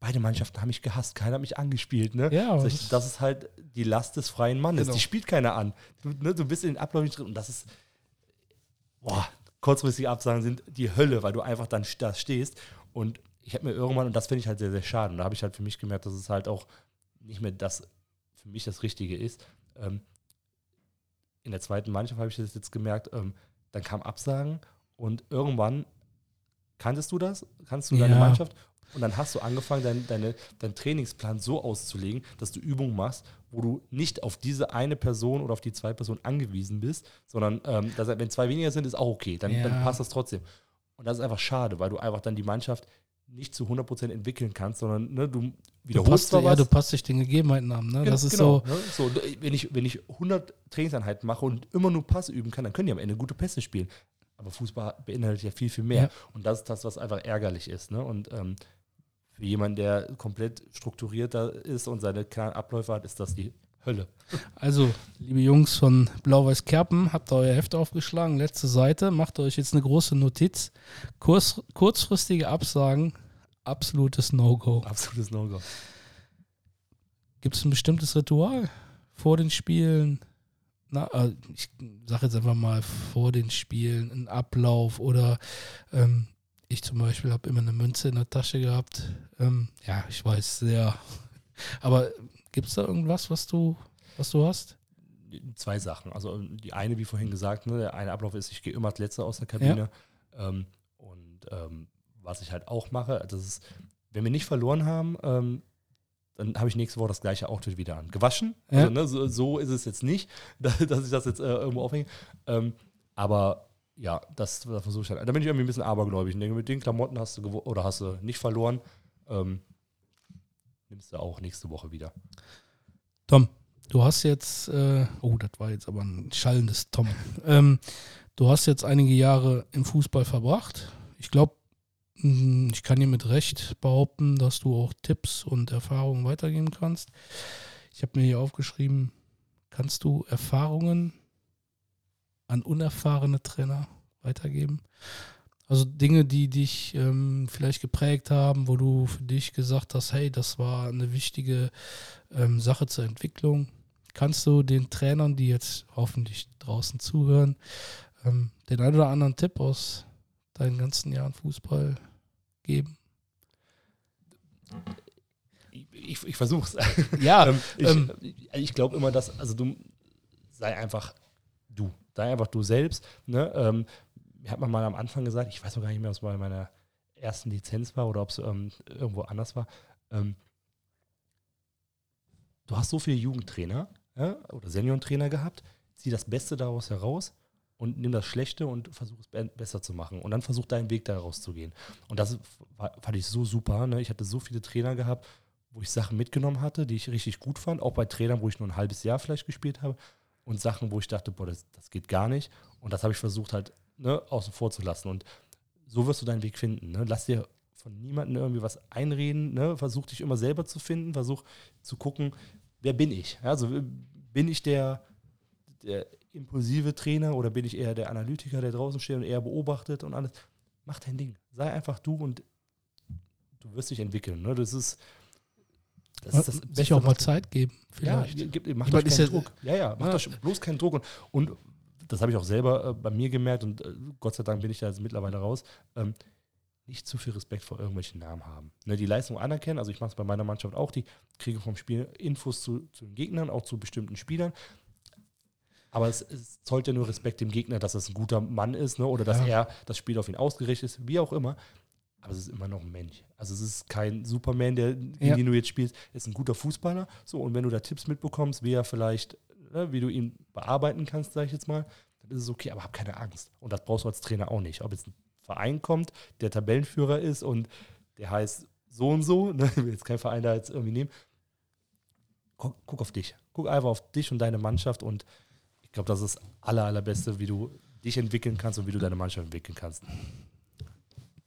beide Mannschaften haben mich gehasst, keiner hat mich angespielt. Ne? Ja, Sag ich, das- ist halt die Last des freien Mannes. Genau. Die spielt keiner an. Du, ne, du bist in den Abläufen nicht drin und das ist, boah, kurzfristige Absagen sind die Hölle, weil du einfach dann da stehst und ich habe mir irgendwann, und das finde ich halt sehr, sehr schade, und da habe ich halt für mich gemerkt, dass es halt auch nicht mehr das für mich das Richtige ist. Ähm, in der zweiten Mannschaft habe ich das jetzt gemerkt, ähm, dann kam Absagen und irgendwann kanntest du das, kannst du deine Ja. Mannschaft und dann hast du angefangen, dein, deine, deinen Trainingsplan so auszulegen, dass du Übungen machst, wo du nicht auf diese eine Person oder auf die zwei Personen angewiesen bist, sondern ähm, dass, wenn zwei weniger sind, ist auch okay, dann, dann Ja. passt das trotzdem. Und das ist einfach schade, weil du einfach dann die Mannschaft nicht zu 100% entwickeln kannst, sondern ne, du Du wiederholst passt, zwar ja, du passt dich den Gegebenheiten an. Ne? Gen- Das ist genau, so, Ne? so. Wenn ich, wenn ich 100 Trainingseinheiten mache und immer nur Pass üben kann, dann können die am Ende gute Pässe spielen. Aber Fußball beinhaltet ja viel, viel mehr. Ja. Und das ist das, was einfach ärgerlich ist. Ne? Und ähm, für jemanden, der komplett strukturierter ist und seine klaren Abläufe hat, ist das die Hölle. Also, liebe Jungs von Blau-Weiß Kerpen, habt ihr euer Heft aufgeschlagen, letzte Seite, macht euch jetzt eine große Notiz. Kurs, kurzfristige Absagen, absolutes No-Go. Absolutes No-Go. Gibt es ein bestimmtes Ritual vor den Spielen? Na, äh, ich sage jetzt einfach mal vor den Spielen, ein Ablauf oder ähm, ich zum Beispiel habe immer eine Münze in der Tasche gehabt. Ähm, ja, ich weiß sehr. [LAUGHS] Aber gibt es da irgendwas, was du, was du hast? Zwei Sachen. Also die eine, wie vorhin gesagt, ne, der eine Ablauf ist, ich gehe immer als Letzter aus der Kabine. Ähm, und ähm, was ich halt auch mache, das ist, wenn wir nicht verloren haben, ähm, dann habe ich nächste Woche das gleiche Outfit wieder an. Gewaschen. Ja. Also, ne, so, so ist es jetzt nicht, dass [LAUGHS] dass ich das jetzt äh, irgendwo aufhänge. Ähm, aber ja, das, das versuche ich halt. Da bin ich irgendwie ein bisschen abergläubig. Ich denke, mit den Klamotten hast du oder hast du nicht verloren. Ähm, nimmst du auch nächste Woche wieder. Tom, du hast jetzt, äh, oh, das war jetzt aber ein schallendes Tom. Ähm, du hast jetzt einige Jahre im Fußball verbracht. Ich glaube, ich kann dir mit Recht behaupten, dass du auch Tipps und Erfahrungen weitergeben kannst. Ich habe mir hier aufgeschrieben, kannst du Erfahrungen an unerfahrene Trainer weitergeben? Also Dinge, die dich ähm, vielleicht geprägt haben, wo du für dich gesagt hast, hey, das war eine wichtige ähm, Sache zur Entwicklung. Kannst du den Trainern, die jetzt hoffentlich draußen zuhören, ähm, den einen oder anderen Tipp aus deinen ganzen Jahren Fußball geben? Ich, ich versuche es. Ja, [LAUGHS] ähm, ich ähm, ich glaube immer, dass, also du sei einfach. Sei einfach du selbst. Ne? Ähm, hat man mal am Anfang gesagt, ich weiß noch gar nicht mehr, ob es bei meiner ersten Lizenz war oder ob es ähm, irgendwo anders war. Ähm, du hast so viele Jugendtrainer ja, oder Seniorentrainer gehabt, zieh das Beste daraus heraus und nimm das Schlechte und versuch es be besser zu machen. Und dann versuch deinen Weg daraus zu gehen. Und das fand ich so super. Ne? Ich hatte so viele Trainer gehabt, wo ich Sachen mitgenommen hatte, die ich richtig gut fand. Auch bei Trainern, wo ich nur ein halbes Jahr vielleicht gespielt habe. Und Sachen, wo ich dachte, boah, das, das geht gar nicht. Und das habe ich versucht halt ne, außen vor zu lassen. Und so wirst du deinen Weg finden. Ne? Lass dir von niemandem irgendwie was einreden. Ne? Versuch dich immer selber zu finden. Versuch zu gucken, wer bin ich? Also bin ich der, der impulsive Trainer oder bin ich eher der Analytiker, der draußen steht und eher beobachtet und alles? Mach dein Ding. Sei einfach du und du wirst dich entwickeln. Ne? Das ist das, ist das sich Beste, auch mal Zeit geben, ja, vielleicht. gib, mach Ich doch meine, keinen ja- Druck. Ja, ja, mach Ja. doch bloß keinen Druck. Und, und das habe ich auch selber äh, bei mir gemerkt und äh, Gott sei Dank bin ich da jetzt mittlerweile raus. Ähm, nicht zu viel Respekt vor irgendwelchen Namen haben. Ne, die Leistung anerkennen, also ich mache es bei meiner Mannschaft auch, die kriegen vom Spiel Infos zu, zu den Gegnern, auch zu bestimmten Spielern. Aber es, es zollt ja nur Respekt dem Gegner, dass es ein guter Mann ist ne, oder dass Ja. er das Spiel auf ihn ausgerichtet ist, wie auch immer. Aber es ist immer noch ein Mensch. Also es ist kein Superman, der, gegen Ja. den du jetzt spielst, ist ein guter Fußballer. So, und wenn du da Tipps mitbekommst, wie er vielleicht, ne, wie du ihn bearbeiten kannst, sage ich jetzt mal, dann ist es okay, aber hab keine Angst. Und das brauchst du als Trainer auch nicht. Ob jetzt ein Verein kommt, der Tabellenführer ist und der heißt so und so, [LAUGHS] ne, ich will jetzt kein Verein da jetzt irgendwie nehmen. Guck, guck auf dich. Guck einfach auf dich und deine Mannschaft und ich glaube, das ist das aller, allerbeste, wie du dich entwickeln kannst und wie du deine Mannschaft entwickeln kannst.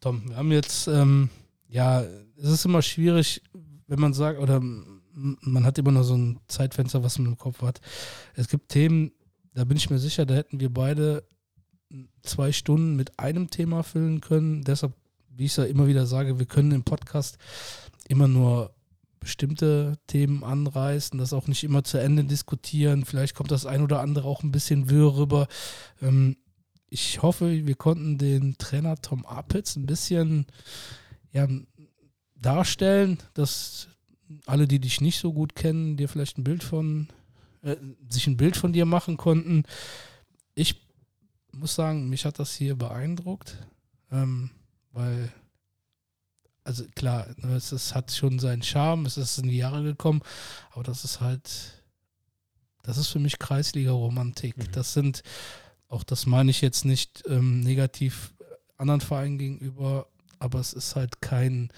Tom, wir haben jetzt, ähm, ja, es ist immer schwierig, wenn man sagt, oder man hat immer nur so ein Zeitfenster, was man im Kopf hat. Es gibt Themen, da bin ich mir sicher, da hätten wir beide zwei Stunden mit einem Thema füllen können. Deshalb, wie ich es ja immer wieder sage, wir können im Podcast immer nur bestimmte Themen anreißen, das auch nicht immer zu Ende diskutieren. Vielleicht kommt das ein oder andere auch ein bisschen wirr rüber. Ähm, ich hoffe, wir konnten den Trainer Tom Apitz ein bisschen ja, darstellen, dass alle, die dich nicht so gut kennen, dir vielleicht ein Bild von, äh, sich ein Bild von dir machen konnten. Ich muss sagen, mich hat das hier beeindruckt, ähm, weil, also klar, ne, es, es hat schon seinen Charme, es ist in die Jahre gekommen, aber das ist halt, das ist für mich Kreisliga-Romantik. Mhm. Das sind, auch das meine ich jetzt nicht ähm, negativ anderen Vereinen gegenüber, aber es ist halt kein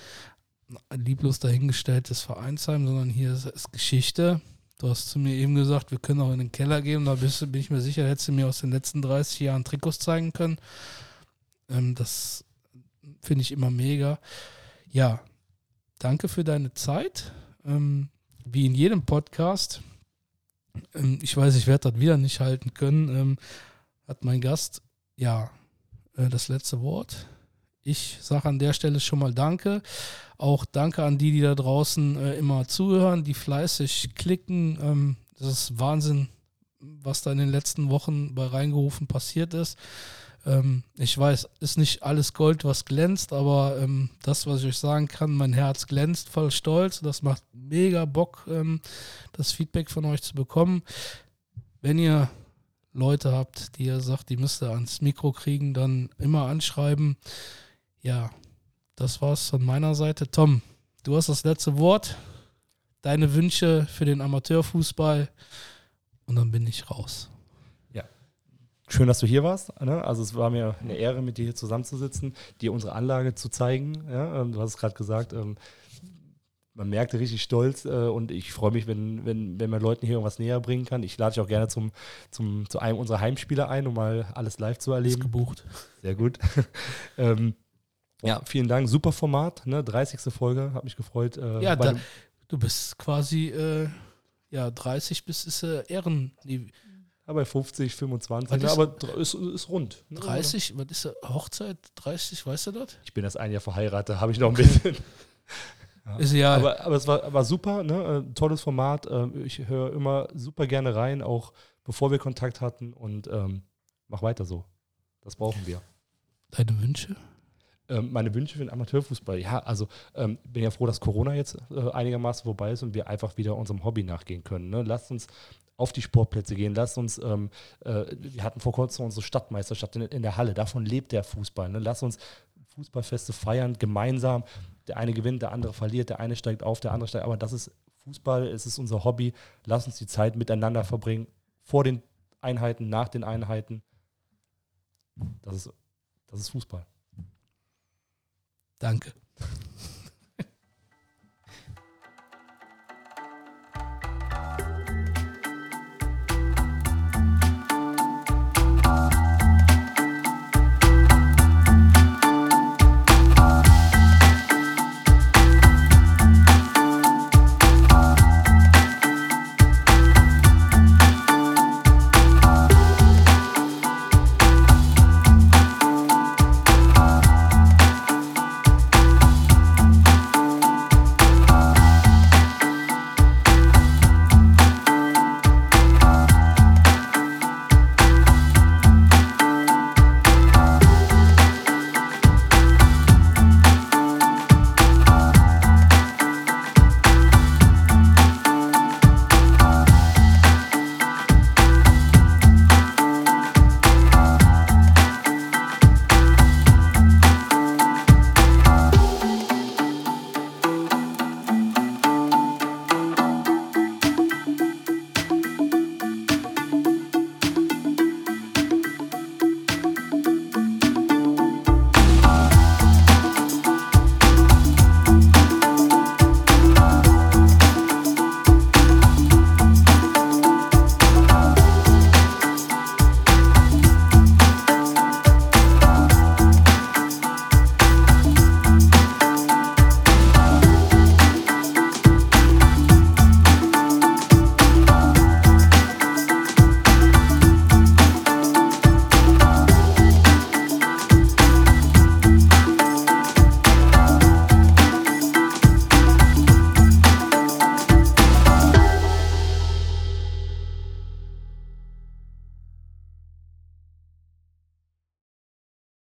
lieblos dahingestelltes Vereinsheim, sondern hier ist, ist Geschichte. Du hast zu mir eben gesagt, wir können auch in den Keller gehen. Da bist, bin ich mir sicher, hättest du mir aus den letzten 30 Jahren Trikots zeigen können. Ähm, das finde ich immer mega. Ja, danke für deine Zeit. Ähm, wie in jedem Podcast. Ähm, ich weiß, ich werde das wieder nicht halten können. Hat mein Gast ja äh, das letzte Wort. Ich sage an der Stelle schon mal Danke. Auch danke an die, die da draußen äh, immer zuhören, die fleißig klicken. Ähm, das ist Wahnsinn, was da in den letzten Wochen bei Reingerufen passiert ist. Ähm, ich weiß, ist nicht alles Gold, was glänzt, aber ähm, das, was ich euch sagen kann, mein Herz glänzt voll Stolz. Das macht mega Bock, ähm, das Feedback von euch zu bekommen. Wenn ihr Leute habt, die ihr sagt, die müsst ihr ans Mikro kriegen, dann immer anschreiben. Ja, das war's von meiner Seite. Tom, du hast das letzte Wort. Deine Wünsche für den Amateurfußball. Und dann bin ich raus. Schön, dass du hier warst. Ne? Also es war mir eine Ehre, mit dir hier zusammenzusitzen, dir unsere Anlage zu zeigen. Ja? Ähm, Du hast es gerade gesagt, ähm, man merkte richtig stolz äh, und ich freue mich, wenn, wenn, wenn man Leuten hier irgendwas näher bringen kann. Ich lade dich auch gerne zum, zum, zu einem unserer Heimspiele ein, um mal alles live zu Ist erleben. gebucht. Sehr gut. [LAUGHS] ähm, ja, vielen Dank. Super Format. Ne? 30. Folge, hat mich gefreut. Äh, Ja, da, du bist quasi äh, ja, 30 bis ist äh, Ehren. Nee, ja, bei 50, 25, Was ne? ist- aber ist, ist rund. Ne? 30, was ist das? Hochzeit? 30, weißt du das? Ich bin erst ein Jahr verheiratet, habe ich noch ein bisschen. Ja. Ist ja, Aber, aber es war, war super, ne? Äh, tolles Format. Ähm, ich höre immer super gerne rein, auch bevor wir Kontakt hatten und ähm, mach weiter so. Das brauchen wir. deine Wünsche? Ähm, meine Wünsche für den Amateurfußball, ja, also ähm, bin ja froh, dass Corona jetzt äh, einigermaßen vorbei ist und wir einfach wieder unserem Hobby nachgehen können. Ne? Lasst uns auf die Sportplätze gehen, lasst uns, ähm, äh, wir hatten vor kurzem unsere Stadtmeisterschaft in, in der Halle, davon lebt der Fußball. Ne? Lasst uns Fußballfeste feiern, gemeinsam. Der eine gewinnt, der andere verliert, der eine steigt auf, der andere steigt, aber das ist Fußball, es ist unser Hobby. Lasst uns die Zeit miteinander verbringen, vor den Einheiten, nach den Einheiten. Das ist, das ist Fußball. Danke.